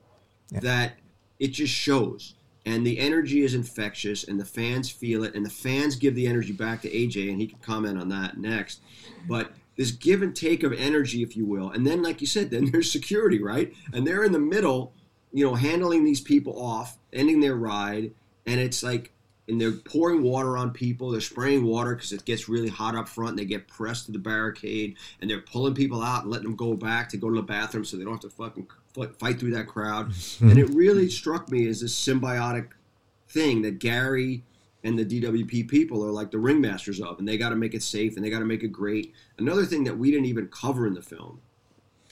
that it just shows. And the energy is infectious, and the fans feel it, and the fans give the energy back to RJ, and he can comment on that next. But this give and take of energy, if you will, and then, like you said, then there's security, right? And they're in the middle, you know, handling these people off, ending their ride, and it's like, and they're pouring water on people. They're spraying water because it gets really hot up front. And they get pressed to the barricade, and they're pulling people out and letting them go back to go to the bathroom so they don't have to fucking fight through that crowd. and it really struck me as this symbiotic thing that Gary and the DWP people are like the ringmasters of, and they got to make it safe and they got to make it great. Another thing that we didn't even cover in the film,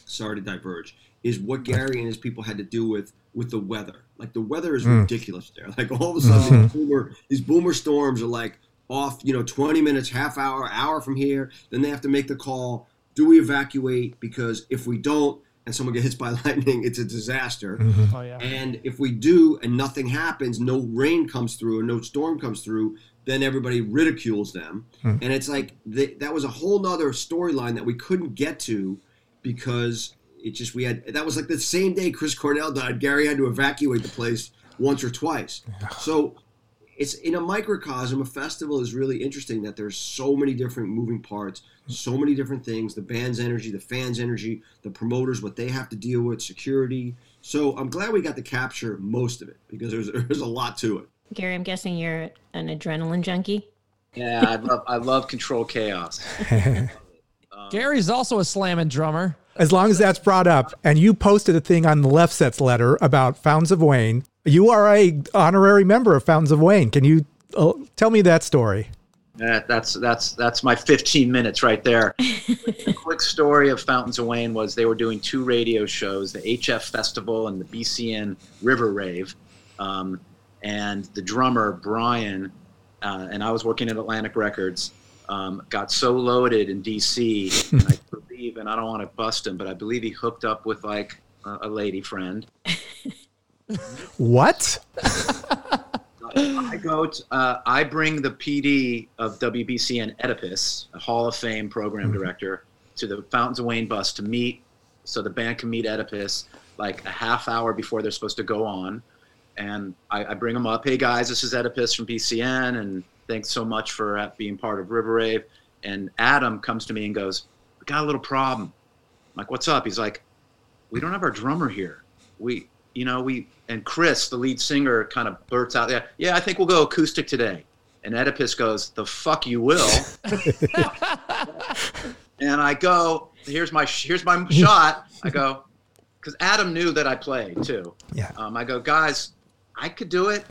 sorry to diverge, is what Gary and his people had to do with with the weather. Like the weather is hmm. ridiculous there. Like all of a sudden, hmm. these, boomer, these boomer storms are like off, you know, 20 minutes, half hour, hour from here. Then they have to make the call do we evacuate? Because if we don't, and someone gets hit by lightning, it's a disaster. Mm-hmm. Oh yeah. And if we do and nothing happens, no rain comes through and no storm comes through, then everybody ridicules them. Hmm. And it's like th- that was a whole nother storyline that we couldn't get to because it just we had that was like the same day Chris Cornell died. Gary had to evacuate the place once or twice. So it's in a microcosm. A festival is really interesting that there's so many different moving parts, so many different things. The band's energy, the fans' energy, the promoters, what they have to deal with, security. So I'm glad we got to capture most of it because there's there's a lot to it. Gary, I'm guessing you're an adrenaline junkie. Yeah, I love I love control chaos. Um, Gary's also a slamming drummer. As long as that's brought up, and you posted a thing on the Lefsetz letter about Fountains of Wayne. You are a honorary member of Fountains of Wayne. Can you uh, tell me that story? That, that's that's that's my 15 minutes right there. the quick story of Fountains of Wayne was they were doing two radio shows, the HF Festival and the BCN River Rave, um, and the drummer Brian, uh, and I was working at Atlantic Records, um, got so loaded in DC, and I and I don't want to bust him, but I believe he hooked up with like a, a lady friend. What? I go. To, uh, I bring the PD of WBCN Oedipus, a Hall of Fame program director, to the Fountains of Wayne bus to meet, so the band can meet Oedipus like a half hour before they're supposed to go on, and I, I bring them up. Hey guys, this is Oedipus from BCN, and thanks so much for uh, being part of River Rave. And Adam comes to me and goes, "We got a little problem." I'm like, "What's up?" He's like, "We don't have our drummer here. We, you know, we." And Chris, the lead singer, kind of blurts out, "Yeah, yeah, I think we'll go acoustic today." And Oedipus goes, "The fuck you will." and I go, "Here's my here's my shot." I go, because Adam knew that I played too. Yeah. Um, I go, guys, I could do it.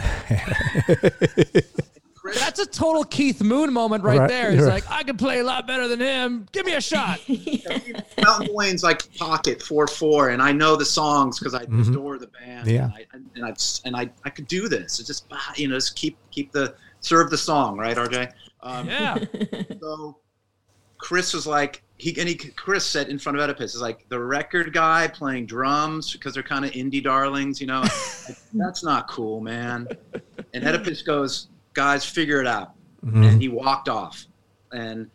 That's a total Keith Moon moment right, Right, there. He's you're like, I can play a lot better than him. Give me a shot. Mountain Wayne's like pocket four four, and I know the songs because I adore the band. Yeah. And I and I and I, I could do this. It's just ah, you know, just keep keep the serve the song, right, RJ? Um, yeah. So Chris was like, he and he Chris said in front of Oedipus is like the record guy playing drums because they're kind of indie darlings, you know. Like, That's not cool, man. And Oedipus goes, guys, figure it out. Mm-hmm. And he walked off. And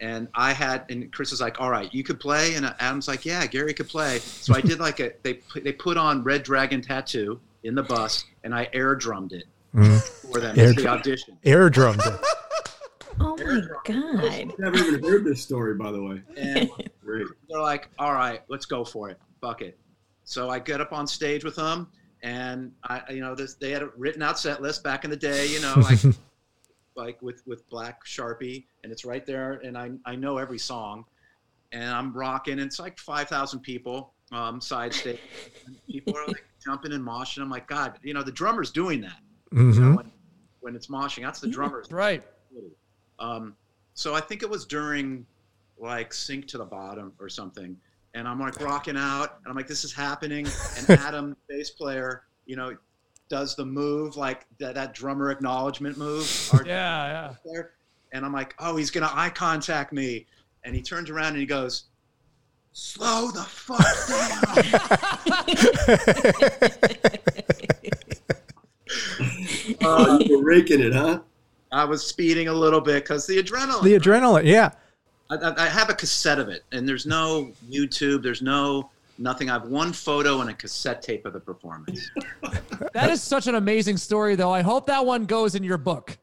and I had and Chris was like, all right, you could play. And Adam's like, yeah, Gary could play. So I did like a they put- they put on Red Dragon Tattoo in the bus, and I air drummed it mm-hmm. for them Air the audition. Air drummed it. Oh my god. I've never even heard this story, by the way. And they're like, all right, let's go for it. bucket." So I get up on stage with them, and I, you know, this they had a written out set list back in the day, you know, like, like with with black sharpie, and it's right there, and I I know every song, and I'm rocking. And it's like five thousand people um, side stage. And people are like jumping and moshing. I'm like, God, you know, the drummer's doing that. You know, Mhm. when, when it's moshing, that's the drummer's right. um, so I think it was during like Sink to the Bottom or something. And I'm like rocking out and I'm like, this is happening. And Adam, bass player, you know, does the move like that, that drummer acknowledgement move. Our- Yeah, yeah. And I'm like, oh, he's going to eye contact me. And he turns around and he goes, slow the fuck down. Oh, you were raking it, huh? I was speeding a little bit because the adrenaline. The adrenaline, yeah. I, I I have a cassette of it, and there's no YouTube. There's no nothing. I have one photo and a cassette tape of the performance. That is such an amazing story, though. I hope that one goes in your book.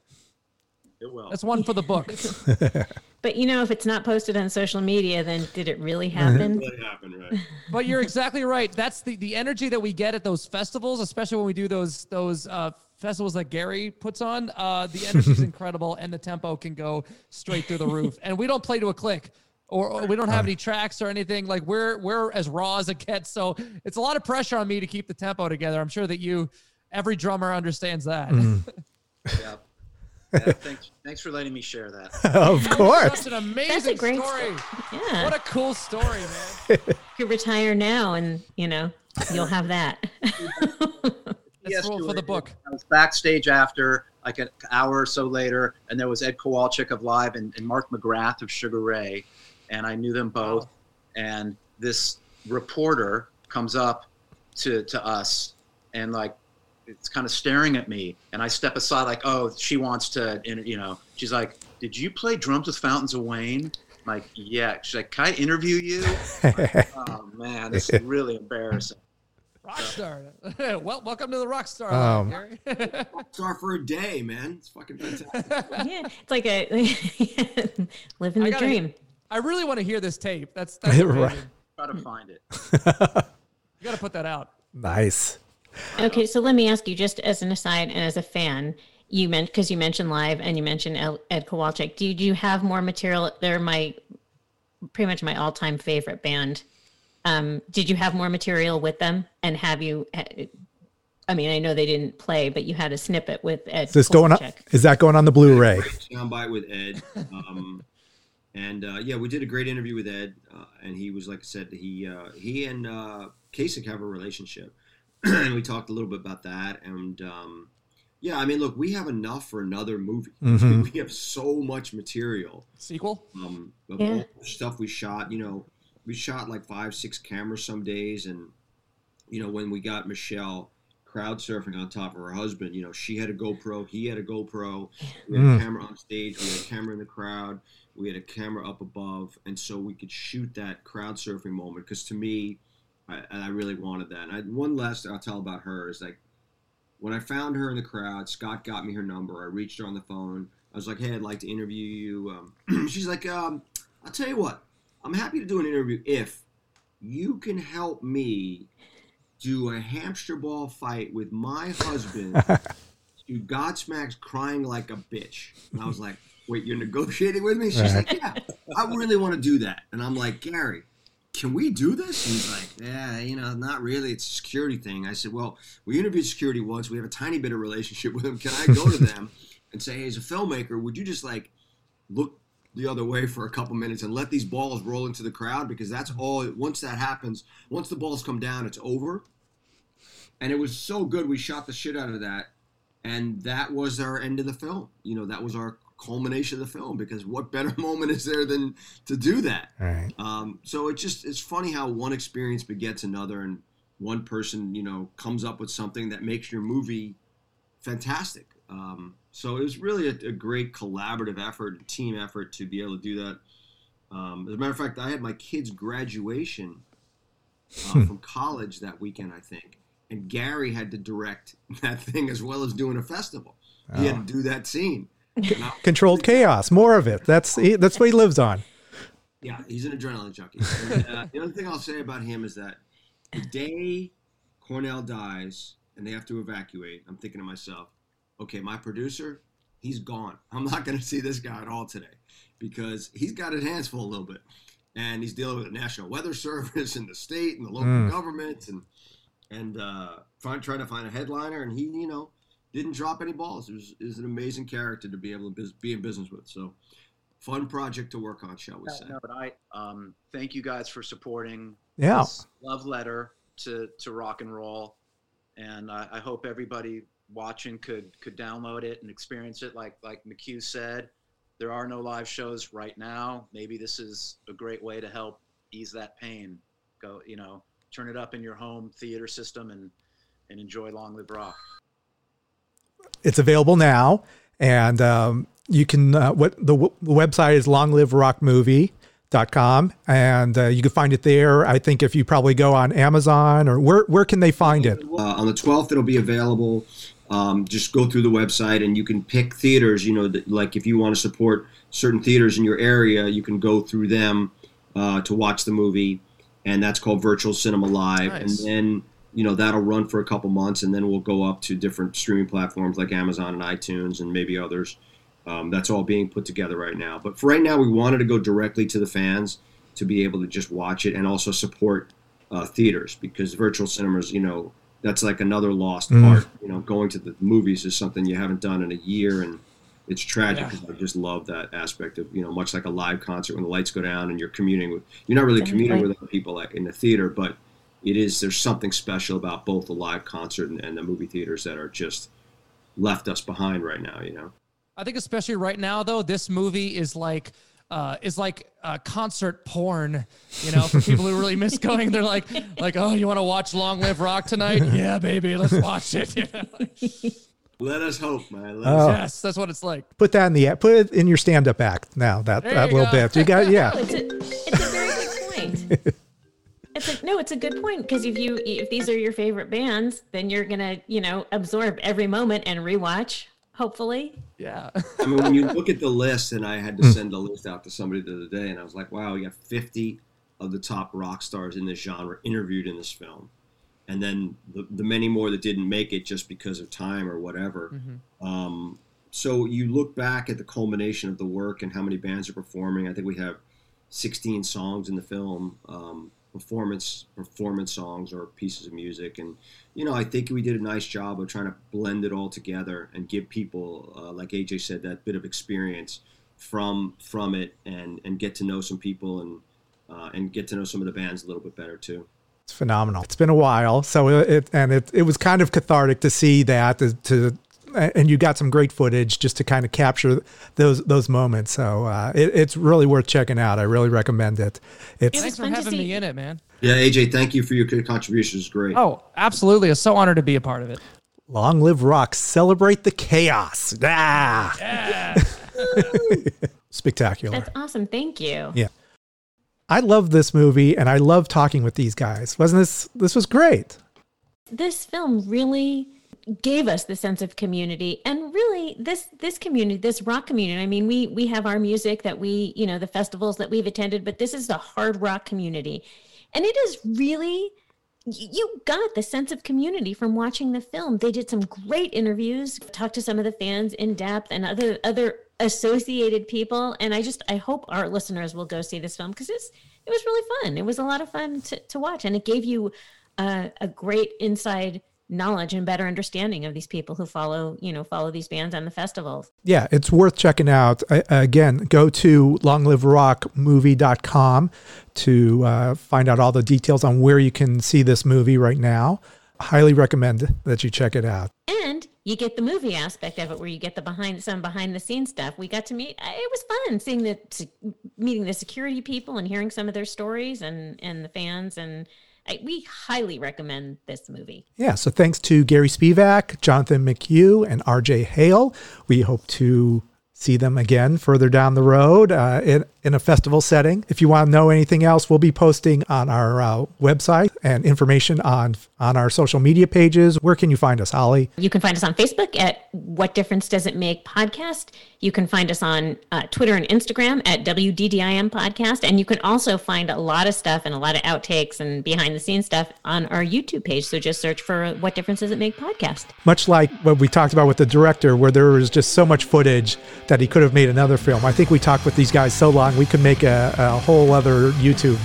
It will. That's one for the book. But you know, if it's not posted on social media, then did it really happen? That happened, right? But you're exactly right. That's the, the energy that we get at those festivals, especially when we do those those uh, festivals that Gary puts on. Uh, the energy is incredible, and the tempo can go straight through the roof. And we don't play to a click, or, or we don't have any tracks or anything. Like we're we're as raw as it gets. So it's a lot of pressure on me to keep the tempo together. I'm sure that you, every drummer, understands that. Yeah. Yeah, thanks, thanks for letting me share that. of course. Such an amazing great story. Yeah. What a cool story, man. You could retire now and, you know, you'll have that. Let's roll for the book. I was backstage after, like an hour or so later, and there was Ed Kowalczyk of Live and, and Mark McGrath of Sugar Ray. and I knew them both. And this reporter comes up to to us and like it's kind of staring at me and i step aside like oh she wants to inter- you know she's like did you play drums with fountains of wayne I'm like yeah she's like can i interview you Like, oh man this is really embarrassing Rockstar. well, welcome to the Rockstar. Um, line, Gary. Star for a day, man. It's fucking fantastic. Yeah, it's like a living I the gotta- dream. I really want to hear this tape. That's that's Right. Got to find it You got to put that out. Nice. Okay, so let me ask you, just as an aside and as a fan, you meant because you mentioned live and you mentioned Ed Kowalczyk. Did you have more material? They're my pretty much my all-time favorite band. Um, did you have more material with them? And have you? I mean, I know they didn't play, but you had a snippet with Ed. Is this going on? Is that going on the Blu-ray? Great soundbite with Ed. Um, and uh, yeah, we did a great interview with Ed, uh, and he was like I said, he uh, he and uh, Kasich have a relationship, and we talked a little bit about that. And um, yeah, I mean, look, we have enough for another movie. Mhm. We have so much material. Sequel. um, Yeah. stuff we shot. You know, we shot like five, six cameras some days, and you know, when we got Michelle crowd surfing on top of her husband, you know, she had a GoPro, he had a GoPro, we had Mm. a camera on stage, we had a camera in the crowd, we had a camera up above, and so we could shoot that crowd surfing moment. Because to me, I, and I really wanted that. And I, one last I'll tell about her is like when I found her in the crowd, Scott got me her number. I reached her on the phone. I was like, "Hey, I'd like to interview you." Um, she's like, um, "I'll tell you what. I'm happy to do an interview if you can help me do a hamster ball fight with my husband to Godsmack's crying like a bitch." And I was like, "Wait, you're negotiating with me?" She's like, "Yeah, I really want to do that." And I'm like, "Gary." Can we do this? And he's like, yeah, you know, not really. It's a security thing. I said, well, we interviewed security once. We have a tiny bit of relationship with them. Can I go to them and say, hey, as a filmmaker, would you just like look the other way for a couple minutes and let these balls roll into the crowd? Because that's all. Once that happens, once the balls come down, it's over. And it was so good. We shot the shit out of that, and that was our end of the film. You know, that was our culmination of the film. Because what better moment is there than to do that? Right. Um, so it's just it's funny how one experience begets another, and one person you know comes up with something that makes your movie fantastic. Um, so it was really a, a great collaborative effort, team effort to be able to do that. Um, as a matter of fact, I had my kid's graduation uh, from college that weekend, I think, and Gary had to direct that thing as well as doing a festival. He had to do that scene. Controlled chaos. More of it. That's he, that's what he lives on. Yeah, he's an adrenaline junkie. And, uh, the other thing I'll say about him is that the day Cornell dies and they have to evacuate, I'm thinking to myself, okay, my producer, he's gone. I'm not going to see this guy at all today because he's got his hands full a little bit. And he's dealing with the National Weather Service and the state and the local Mm. government and and uh, trying, trying to find a headliner. And he, you know, didn't drop any balls. It was, it was an amazing character to be able to bus- be in business with. So, fun project to work on, shall we say. no, but i um, thank you guys for supporting Yeah. this love letter to to rock and roll and I, I hope everybody watching could could download it and experience it like like mchugh said there are no live shows right now maybe this is a great way to help ease that pain go you know turn it up in your home theater system and and enjoy long live rock It's available now, and um, you can. Uh, what the, w- the website is longliverockmovie.com, and uh, you can find it there. I think if you probably go on Amazon or where where can they find it? Uh, on the 12th, it'll be available. Um, just go through the website and you can pick theaters. You know, that, like if you want to support certain theaters in your area, you can go through them uh, to watch the movie, and that's called Virtual Cinema Live. Nice. And then you know that'll run for a couple months, and then we'll go up to different streaming platforms like Amazon and iTunes and maybe others. Um, that's all being put together right now. But for right now, we wanted to go directly to the fans to be able to just watch it and also support uh, theaters because virtual cinemas, you know, that's like another lost Mm. part. You know, going to the movies is something you haven't done in a year, and it's tragic Yeah. because I just love that aspect of you know, much like a live concert when the lights go down and you're communing with. You're not really communing Definitely. with other people like in the theater, but it is. There's something special about both the live concert and, and the movie theaters that are just left us behind right now. You know. I think especially right now though, this movie is like uh, is like uh, concert porn, you know, for people who really miss going. They're like, like, oh, you want to watch Long Live Rock tonight? Yeah, baby, let's watch it. You know? Let us hope, man. Let Oh. us Yes, that's what it's like. Put that in the put it in your stand up act now. That There that you little go. bit you got. Yeah, No, it's a it's a very good point. It's a, no, it's a good point because if you if these are your favorite bands, then you're gonna you know absorb every moment and rewatch. Hopefully, Yeah. I mean, when you look at the list, and I had to send a list out to somebody the other day, and I was like, wow, we got 50 of the top rock stars in this genre interviewed in this film. And then the, the many more that didn't make it just because of time or whatever. Um, so you look back at the culmination of the work and how many bands are performing. I think we have 16 songs in the film, um, performance performance songs or pieces of music, and you know I think we did a nice job of trying to blend it all together and give people, uh, like RJ said, that bit of experience from from it, and and get to know some people and uh, and get to know some of the bands a little bit better too. it's phenomenal. It's been a while, so it and it it was kind of cathartic to see that to. to and you got some great footage just to kind of capture those those moments. So uh, it, it's really worth checking out. I really recommend it. It's Thanks for fun to having me in it, man. Yeah, RJ, thank you for your contributions. Great. Oh, absolutely. It's so honored to be a part of it. Long Live Rock. Celebrate the chaos. Ah. Yeah. Spectacular. that's awesome. Thank you. Yeah. I love this movie and I love talking with these guys. Wasn't this this was great. This film really gave us the sense of community. And really this this community this rock community i mean we we have our music that we you know the festivals that we've attended but this is the hard rock community. And it is really you got the sense of community from watching the film. They did some great interviews talked to some of the fans in depth and other other associated people. And i just i hope our listeners will go see this film because it's it was really fun. It was a lot of fun to, to watch and it gave you uh, a great inside knowledge and better understanding of these people who follow you know follow these bands and the festivals Yeah, it's worth checking out. Uh, again, go to longliverockmovie.com to uh, find out all the details on where you can see this movie right now. Highly recommend that you check it out. and you get the movie aspect of it where you get the behind some behind the scenes stuff we got to meet uh, it was fun seeing the meeting the security people and hearing some of their stories and and the fans and I, we highly recommend this movie Yeah, so thanks to Gary Spivak, Jonathan McHugh, and RJ Hale. We hope to see them again further down the road uh, in a festival setting. If you want to know anything else, we'll be posting on our uh, website and information on on our social media pages. Where can you find us, Holly? You can find us on Facebook at What Difference Does It Make Podcast. You can find us on uh, Twitter and Instagram at WDDIM Podcast. And you can also find a lot of stuff and a lot of outtakes and behind the scenes stuff on our YouTube page. So just search for What Difference Does It Make Podcast. Much like what we talked about with the director, where there was just so much footage that he could have made another film. I think we talked with these guys so long, we could make a, a whole other YouTube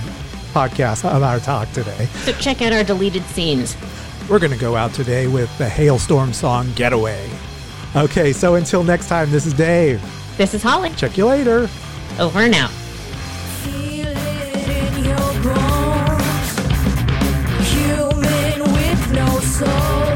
podcast on our talk today. So check out our deleted scenes. We're going to go out today with the Halestorm song Getaway. Okay, so until next time, this is Dave. This is Holly. Check you later. Over and out. soul